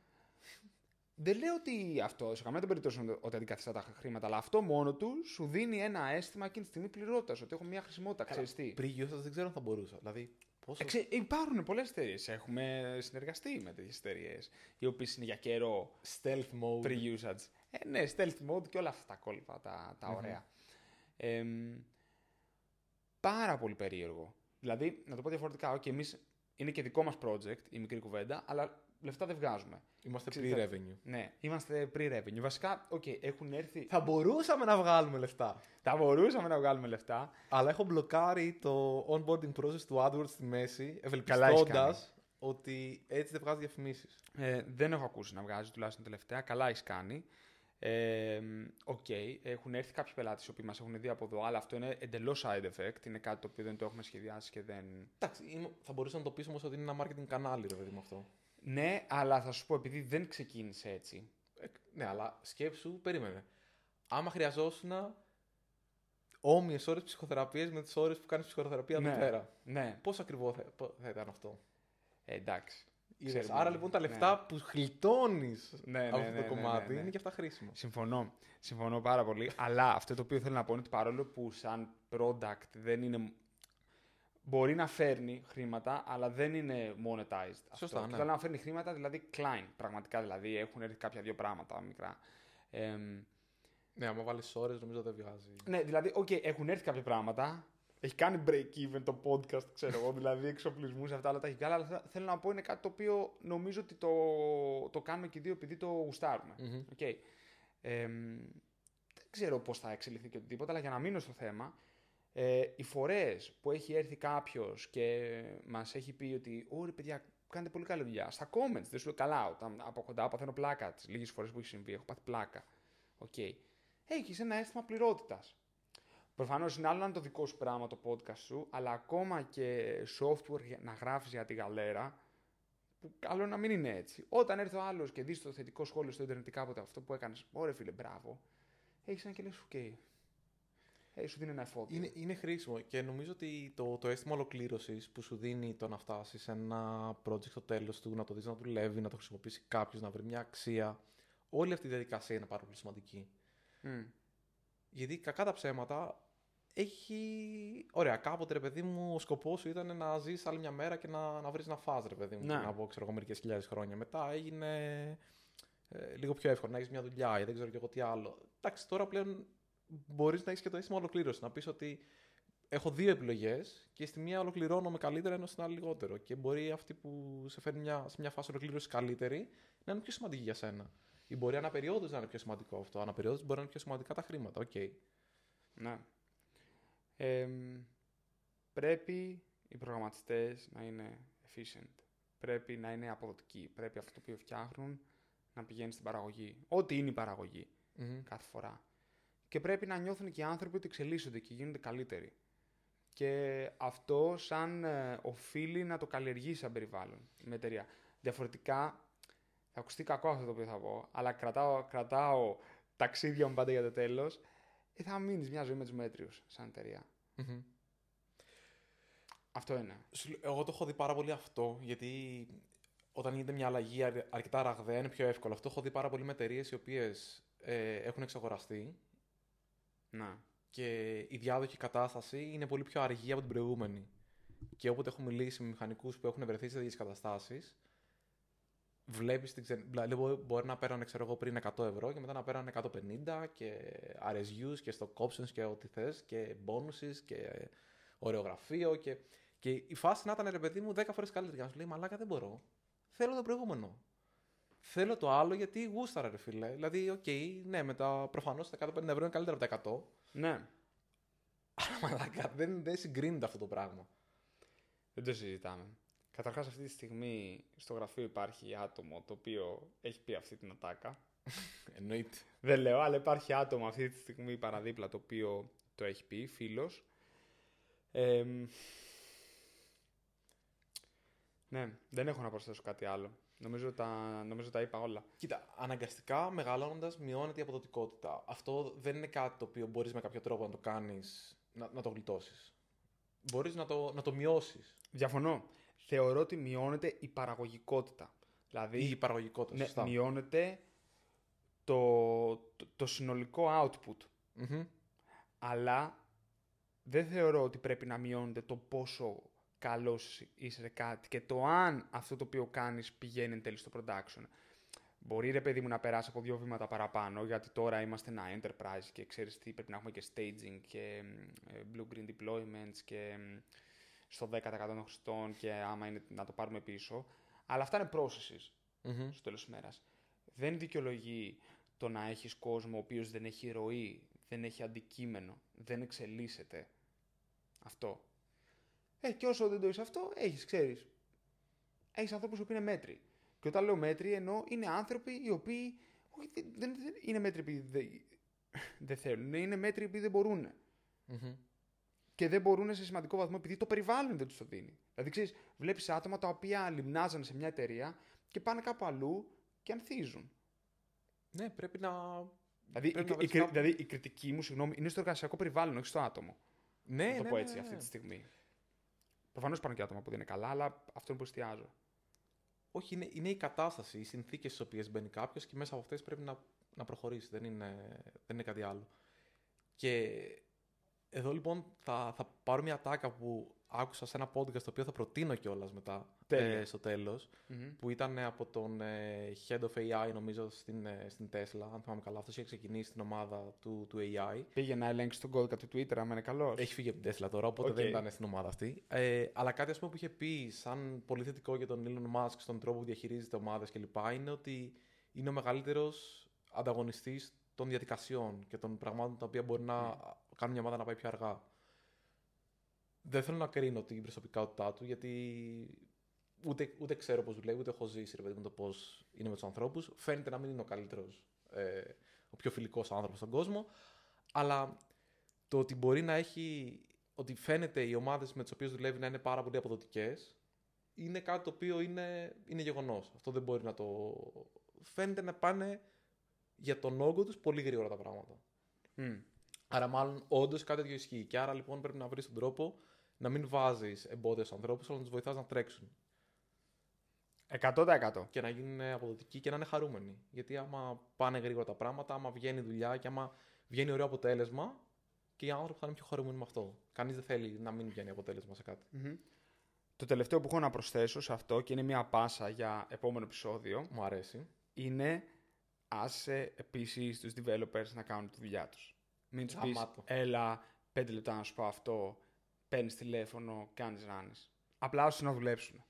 Δεν λέω ότι αυτό σε καμία των περιπτώσεων ότι αντικαθιστά τα χρήματα, αλλά αυτό μόνο του σου δίνει ένα αίσθημα εκείνη τη στιγμή πληρότητας. Ότι έχω μια χρησιμότητα, ξέρεις τι. Pre-usage δεν ξέρω αν θα μπορούσα. Δηλαδή, πόσο. Ε, ξέ- υπάρχουν πολλές εταιρείες. Έχουμε συνεργαστεί με τέτοιες εταιρείες, οι οποίες είναι για καιρό Stealth mode. pre-usage. Ε, ναι, stealth mode και όλα αυτά τα κόλπα, τα, τα ωραία. Εμ, πάρα πολύ περίεργο. Δηλαδή, να το πω διαφορετικά, okay, εμείς είναι και δικό μας project, η μικρή κουβέντα, αλλά λεφτά δεν βγάζουμε. Είμαστε Ξέρετε, pre-revenue. Ναι, είμαστε pre-revenue. Βασικά, okay, έχουν έρθει... Θα μπορούσαμε να βγάλουμε λεφτά. Θα μπορούσαμε να βγάλουμε λεφτά. Αλλά έχω μπλοκάρει το onboarding process του AdWords στη μέση, Καλά έχεις ευελπιστώντας ότι έτσι δεν βγάζει διαφημίσεις. Ε, δεν έχω ακούσει να βγάζει, τουλάχιστον τελευταία. Καλά έχεις κάνει. Ε, Οκ, έχουν έρθει κάποιοι πελάτες οι οποίοι μας έχουν δει από εδώ, αλλά αυτό είναι εντελώς side effect. Είναι κάτι το οποίο δεν το έχουμε σχεδιάσει και δεν. Εντάξει, είμαι- θα μπορούσα να το πείσω όμως ότι είναι ένα marketing κανάλι, ρε παιδί μου αυτό. Ναι, αλλά θα σου πω, επειδή δεν ξεκίνησε έτσι. Ε, ναι, αλλά σκέψου, περίμενε. Άμα χρειαζόσουν όμοιες ώρες ψυχοθεραπείας με τις ώρες που κάνεις ψυχοθεραπεία Ναι. εδώ πέρα. Ναι, Πώς ακριβώς θα, πο- θα ήταν αυτό; ε, εντάξει. Είδες. Ξέρουμε. Άρα λοιπόν τα Ναι. λεφτά που γλιτώνει Ναι, ναι, από αυτό ναι, το ναι, κομμάτι ναι, ναι. είναι και αυτά χρήσιμα. Συμφωνώ. Συμφωνώ πάρα πολύ. αλλά αυτό το οποίο θέλω να πω είναι ότι παρόλο που σαν product δεν είναι. Μπορεί να φέρνει χρήματα, αλλά δεν είναι monetized. Σωστά, αυτό. ναι. Και Θέλω να φέρνει χρήματα, δηλαδή client. Πραγματικά δηλαδή έχουν έρθει κάποια δύο πράγματα μικρά. Εμ, Ναι, άμα βάλεις ώρες νομίζω δεν βγάζει. ναι, δηλαδή, οκ, έχουν έρθει κάποια πράγματα. Έχει κάνει break even το podcast, ξέρω εγώ, δηλαδή εξοπλισμούς, αυτά όλα τα έχει βγάλει. Αλλά θε- θέλω να πω είναι κάτι το οποίο νομίζω ότι το, το κάνουμε και οι δύο επειδή το γουστάρουμε. Μμμ. Οκ. Εμ, δεν ξέρω πώς θα εξελιχθεί και οτιδήποτε, αλλά για να μείνω στο θέμα, ε, οι φορές που έχει έρθει κάποιος και μας έχει πει ότι Ωρε παιδιά, κάνετε πολύ καλή δουλειά. Στα comments, δεν σου λέω καλά, όταν από κοντά παθαίνω πλάκα. Τις λίγες φορές που έχει συμβεί, έχω πάθει πλάκα. Οκ. Έχεις ένα αίσθημα πληρότητας. Προφανώς είναι άλλο να είναι το δικό σου πράγμα το podcast σου, αλλά ακόμα και software για να γράφεις για τη γαλέρα, που καλό να μην είναι έτσι. Όταν έρθει ο άλλος και δεις το θετικό σχόλιο στο Ιντερνετ κάποτε αυτό που έκανες, ωραία φίλε, μπράβο, έχεις ένα και λες, οκ. Ε, σου δίνει ένα εφόδιο. Είναι, είναι χρήσιμο και νομίζω ότι το, το αίσθημα ολοκλήρωσης που σου δίνει το να φτάσεις σε ένα project στο τέλος του, να το δεις να δουλεύει, να το χρησιμοποιήσει κάποιος, να βρει μια αξία. Όλη αυτή η διαδικασία είναι πάρα πολύ σημαντική. Μμ. Γιατί κακά τα ψέματα έχει. Ωραία, κάποτε ρε παιδί μου, ο σκοπός σου ήταν να ζεις άλλη μια μέρα και να, να βρεις να φας, ρε παιδί μου. Ναι. πριν από ξέρω εγώ μερικές χιλιάδες χρόνια. Μετά έγινε ε, λίγο πιο εύκολο να έχεις μια δουλειά ή δεν ξέρω και εγώ τι άλλο. Εντάξει, τώρα πλέον μπορείς να έχεις και το αίσθημα ολοκλήρωσης. Να πεις ότι έχω δύο επιλογές και στη μία ολοκληρώνομαι καλύτερα ενώ στην άλλη λιγότερο. Και μπορεί αυτή που σε φέρνει μια, σε μια φάση ολοκλήρωσης καλύτερη να είναι πιο σημαντική για σένα. Ή μπορεί ανά περιόδους να είναι πιο σημαντικό αυτό. Ανά περιόδους μπορεί να είναι πιο σημαντικά τα χρήματα. Οκ. Ναι. Εμ, πρέπει οι προγραμματιστές να είναι efficient. Πρέπει να είναι αποδοτικοί. Πρέπει αυτό το οποίο φτιάχνουν να πηγαίνει στην παραγωγή. Ό,τι είναι η παραγωγή κάθε φορά. Και πρέπει να νιώθουν και οι άνθρωποι ότι εξελίσσονται και γίνονται καλύτεροι. Και αυτό σαν ε, οφείλει να το καλλιεργήσει σαν περιβάλλον η εταιρεία. Διαφορετικά, θα ακουστεί κακό αυτό το οποίο θα πω, αλλά κρατάω, κρατάω ταξίδια μου πάντα για το τέλος. Ε, θα μείνεις μια ζωή με τους μέτριους σαν εταιρεια Αυτό είναι. Εγώ το έχω δει πάρα πολύ αυτό, γιατί όταν γίνεται μια αλλαγή αρκετά ραγδαία είναι πιο εύκολο. Αυτό έχω δει πάρα πολύ με εταιρείες οι οποίες ε, έχουν εξαγοραστεί. Να. Και η διάδοχη κατάσταση είναι πολύ πιο αργή από την προηγούμενη. Και όποτε έχω μιλήσει με μηχανικούς που έχουν βρεθεί σε τέτοιες καταστάσεις, βλέπεις την ξεν... Δηλαδή, μπορεί να παίρνανε ξέρω εγώ, πριν 100 ευρώ και μετά να παίρνανε 150 και RSUs και stock options και ό,τι θες και bonuses και ωραίο γραφείο. Και, και η φάση να ήταν ρε παιδί μου 10 φορές καλύτερη. Και να σου λέει Μαλάκα δεν μπορώ. Θέλω το προηγούμενο. Θέλω το άλλο γιατί γούσταρα, ρε φίλε. Δηλαδή, OK, okay, ναι, με τα προφανώς τα 150 ευρώ είναι καλύτερα από τα 100. Ναι. Αλλά μαλάκα, δεν, δεν συγκρίνεται αυτό το πράγμα. Δεν το συζητάμε. Καταρχάς, αυτή τη στιγμή στο γραφείο υπάρχει άτομο το οποίο έχει πει αυτή την ατάκα. Εννοείται. Δεν λέω, αλλά υπάρχει άτομο αυτή τη στιγμή παραδίπλα το οποίο το έχει πει, φίλος. Ε, ναι, δεν έχω να προσθέσω κάτι άλλο. Νομίζω τα, νομίζω τα είπα όλα. Κοίτα, αναγκαστικά μεγαλώνοντας μειώνεται η αποδοτικότητα. Αυτό δεν είναι κάτι το οποίο μπορείς με κάποιο τρόπο να το κάνεις, να, να το γλιτώσεις. Μπορείς να το, να το μειώσεις. Διαφωνώ. Θεωρώ ότι μειώνεται η παραγωγικότητα. Δηλαδή, η παραγωγικότητα, ναι, σωστά. μειώνεται το, το, συνολικό output. Αλλά δεν θεωρώ ότι πρέπει να μειώνεται το πόσο καλός είσαι σε κάτι και το αν αυτό το οποίο κάνεις πηγαίνει εν τέλει στο production. Μπορεί ρε παιδί μου να περάσει από δύο βήματα παραπάνω, γιατί τώρα είμαστε ένα enterprise και ξέρεις τι πρέπει να έχουμε και staging και ε, blue-green deployments και στο 10% των χρηστών και άμα είναι να το πάρουμε πίσω. Αλλά αυτά είναι processes mm-hmm. στο τέλος της μέρας. Δεν δικαιολογεί το να έχεις κόσμο ο οποίος δεν έχει ροή, δεν έχει αντικείμενο, δεν εξελίσσεται. Αυτό. Ε, και όσο δεν το έχεις αυτό, έχεις, ξέρεις. Έχεις ανθρώπους που είναι μέτροι. Και όταν λέω μέτροι, εννοώ είναι άνθρωποι οι οποίοι. Όχι, δεν, δεν, είναι μέτροι επειδή δεν, δεν θέλουν. Είναι μέτροι επειδή δεν μπορουν Και δεν μπορούν σε σημαντικό βαθμό επειδή το περιβάλλον δεν τους το δίνει. Δηλαδή, ξέρεις, βλέπεις άτομα τα οποία λιμνάζανε σε μια εταιρεία και πάνε κάπου αλλού και ανθίζουν. Ναι, πρέπει να. Δηλαδή, η, η, δηλαδή η κριτική μου, συγγνώμη, είναι στο εργασιακό περιβάλλον, όχι στο άτομο. Ναι, να το ναι, πω ναι, έτσι ναι, αυτή ναι. τη στιγμή. Προφανώς υπάρχουν και άτομα που δεν είναι καλά, αλλά αυτό είναι που εστιάζω. Όχι, είναι, είναι η κατάσταση, οι συνθήκες στις οποίες μπαίνει κάποιος και μέσα από αυτές πρέπει να, να προχωρήσει. Δεν είναι, δεν είναι κάτι άλλο. Και εδώ λοιπόν θα, θα πάρω μια ατάκα που άκουσα σε ένα podcast το οποίο θα προτείνω κιόλας μετά Τέλεια. ε, στο τέλος που ήταν από τον ε, Head of AI νομίζω στην, ε, στην Tesla, αν θυμάμαι καλά. Αυτός είχε ξεκινήσει την ομάδα του, του AI. Πήγε να ελέγξει τον κώδικα του Twitter, άμα είναι καλός. Έχει φύγει από την Tesla τώρα, οπότε Οκ. δεν ήταν στην ομάδα αυτή. Ε, αλλά κάτι ας πούμε, που είχε πει σαν πολύ θετικό για τον Elon Musk στον τρόπο που διαχειρίζεται ομάδες κλπ. είναι ότι είναι ο μεγαλύτερος ανταγωνιστής των διαδικασιών και των πραγμάτων τα οποία μπορεί να κάνουν μια ομάδα να πάει πιο αργά. Δεν θέλω να κρίνω την προσωπικότητά του, γιατί ούτε, ούτε ξέρω πώς δουλεύει, ούτε έχω ζήσει ρε παιδί μου το πώς είναι με τους ανθρώπους. Φαίνεται να μην είναι ο καλύτερος, ε, ο πιο φιλικός άνθρωπος στον κόσμο. Αλλά το ότι μπορεί να έχει. ότι φαίνεται οι ομάδες με τις οποίες δουλεύει να είναι πάρα πολύ αποδοτικές, είναι κάτι το οποίο είναι, είναι γεγονός. Αυτό δεν μπορεί να το. Φαίνεται να πάνε για τον όγκο τους πολύ γρήγορα τα πράγματα. Μμ. Άρα, μάλλον όντως κάτι τέτοιο ισχύει. Και άρα λοιπόν πρέπει να βρεις τον τρόπο να μην βάζεις εμπόδια στους ανθρώπους, αλλά να τους βοηθάς να τρέξουν. 100%. Και να γίνουν αποδοτικοί και να είναι χαρούμενοι. Γιατί άμα πάνε γρήγορα τα πράγματα, άμα βγαίνει δουλειά και άμα βγαίνει ωραίο αποτέλεσμα, και οι άνθρωποι θα είναι πιο χαρούμενοι με αυτό. Κανείς δεν θέλει να μην βγαίνει αποτέλεσμα σε κάτι. Μμμ. Το τελευταίο που έχω να προσθέσω σε αυτό και είναι μια πάσα για επόμενο επεισόδιο Μου αρέσει. είναι άσε επίση τους developers να κάνουν τη δουλειά τους. Μην τους πεις, Γαμάτο. έλα, πέντε λεπτά να σου πω αυτό, παίρνεις τηλέφωνο, κάνεις ράνες. Απλά ώστε να δουλέψουν.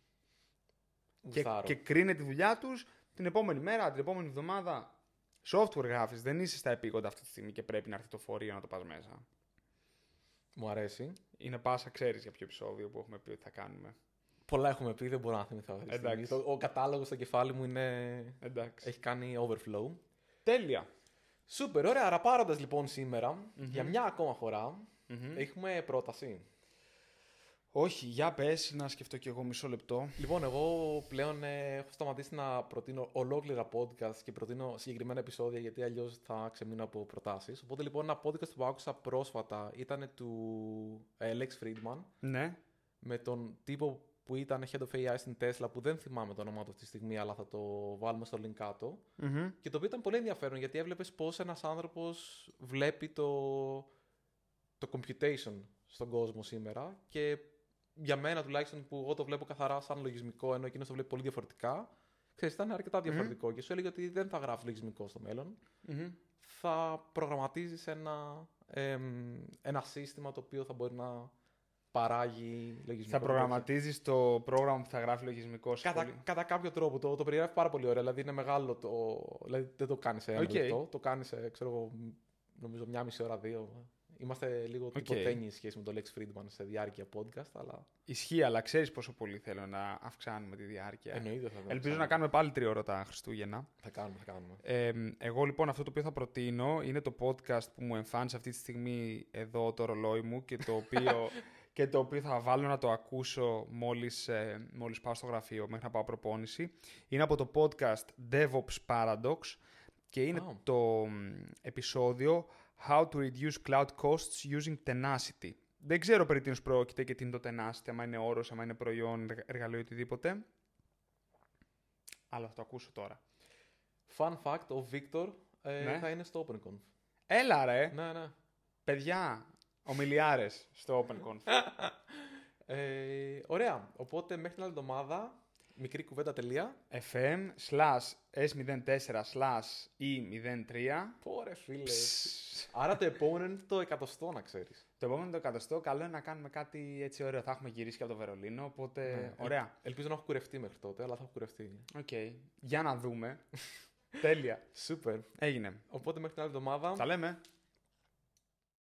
Και, Γουστάρω. και κρίνε τη δουλειά τους την επόμενη μέρα, την επόμενη εβδομάδα. Software γράφεις, δεν είσαι στα επίγοντα αυτή τη στιγμή και πρέπει να έρθει το φορείο να το πας μέσα. Μου αρέσει. Είναι πάσα, ξέρεις για ποιο επεισόδιο που έχουμε πει ότι θα κάνουμε. Πολλά έχουμε πει, δεν μπορώ να θυμηθώ αυτή τη στιγμή. Εντάξει. Το- Ο κατάλογος στο κεφάλι μου είναι... Εντάξει. έχει κάνει overflow. Τέλεια. Σούπερ, ωραία. Αραπάροντα λοιπόν σήμερα, για μια ακόμα φορά, Μμμ. έχουμε πρόταση. Όχι, για πες, να σκεφτώ κι εγώ μισό λεπτό. Λοιπόν, εγώ πλέον ε, έχω σταματήσει να προτείνω ολόκληρα podcast και προτείνω συγκεκριμένα επεισόδια γιατί αλλιώς θα ξεμείνω από προτάσεις. Οπότε λοιπόν ένα podcast που άκουσα πρόσφατα ήταν του ε, Lex Friedman Ναι. με τον τύπο που ήταν head of AI στην Tesla που δεν θυμάμαι το όνομά του αυτή τη στιγμή αλλά θα το βάλουμε στο link κάτω. Μμμ. Και το οποίο ήταν πολύ ενδιαφέρον γιατί έβλεπες πώς ένας άνθρωπος βλέπει το, το computation στον κόσμο σήμερα. Και για μένα τουλάχιστον που εγώ το βλέπω καθαρά σαν λογισμικό, ενώ εκείνος το βλέπει πολύ διαφορετικά, ξέρεις, ήταν αρκετά διαφορετικό. Και σου έλεγε ότι δεν θα γράφεις λογισμικό στο μέλλον. Μμμ. Θα προγραμματίζεις ένα, εμ, ένα σύστημα το οποίο θα μπορεί να παράγει λογισμικό. Θα προγραμματίζεις το πρόγραμμα που θα γράφει λογισμικό Κατά, κατά κάποιο τρόπο. Το, το περιγράφεις πάρα πολύ ωραία. Δηλαδή είναι μεγάλο το. Δηλαδή δεν το κάνεις σε ένα Οκ. λεπτό. Το κάνεις σε, ξέρω εγώ, νομίζω μια μισή ώρα, δύο. Είμαστε λίγο OK. okay. σχέση με τον Lex Friedman σε διάρκεια podcast, αλλά Ισχύει, αλλά ξέρεις πόσο πολύ θέλω να αυξάνουμε τη διάρκεια. εννοείται θα Ελπίζω να κάνουμε πάλι τριώρο τα Χριστούγεννα. Θα κάνουμε, θα κάνουμε. Ε, εγώ λοιπόν αυτό το οποίο θα προτείνω είναι το podcast που μου εμφάνισε αυτή τη στιγμή εδώ το ρολόι μου και το οποίο, και το οποίο θα βάλω να το ακούσω μόλις, ε, μόλις πάω στο γραφείο μέχρι να πάω προπόνηση. Είναι από το podcast DevOps Paradox και είναι Α. το μ, επεισόδιο How to Reduce Cloud Costs Using Tenacity. Δεν ξέρω περί τίνος πρόκειται και τι είναι το Tenacity, άμα είναι όρος, άμα είναι προϊόν, εργα- εργαλείο, οτιδήποτε. Αλλά θα το ακούσω τώρα. Fun fact, ο Victor ε, Ναι. θα είναι στο OpenConf. Έλα ρε! Ναι, ναι. Παιδιά, ομιλιάρες στο OpenConf. Ε, ωραία. Οπότε μέχρι την άλλη εβδομάδα, μικρή κουβέντα τελεία. FM slash S04 slash E03. Πω ρε φίλε. Άρα το επόμενο είναι το εκατοστό να ξέρεις. Το επόμενο το εκατοστό, καλό είναι να κάνουμε κάτι έτσι ωραίο. Θα έχουμε γυρίσει και από το Βερολίνο, οπότε Ναι. ωραία. Ελπίζω να έχω κουρευτεί μέχρι τότε, αλλά θα έχω κουρευτεί. Οκ. Για να δούμε. Τέλεια. Σούπερ. Έγινε. Οπότε μέχρι την άλλη εβδομάδα. Τα λέμε.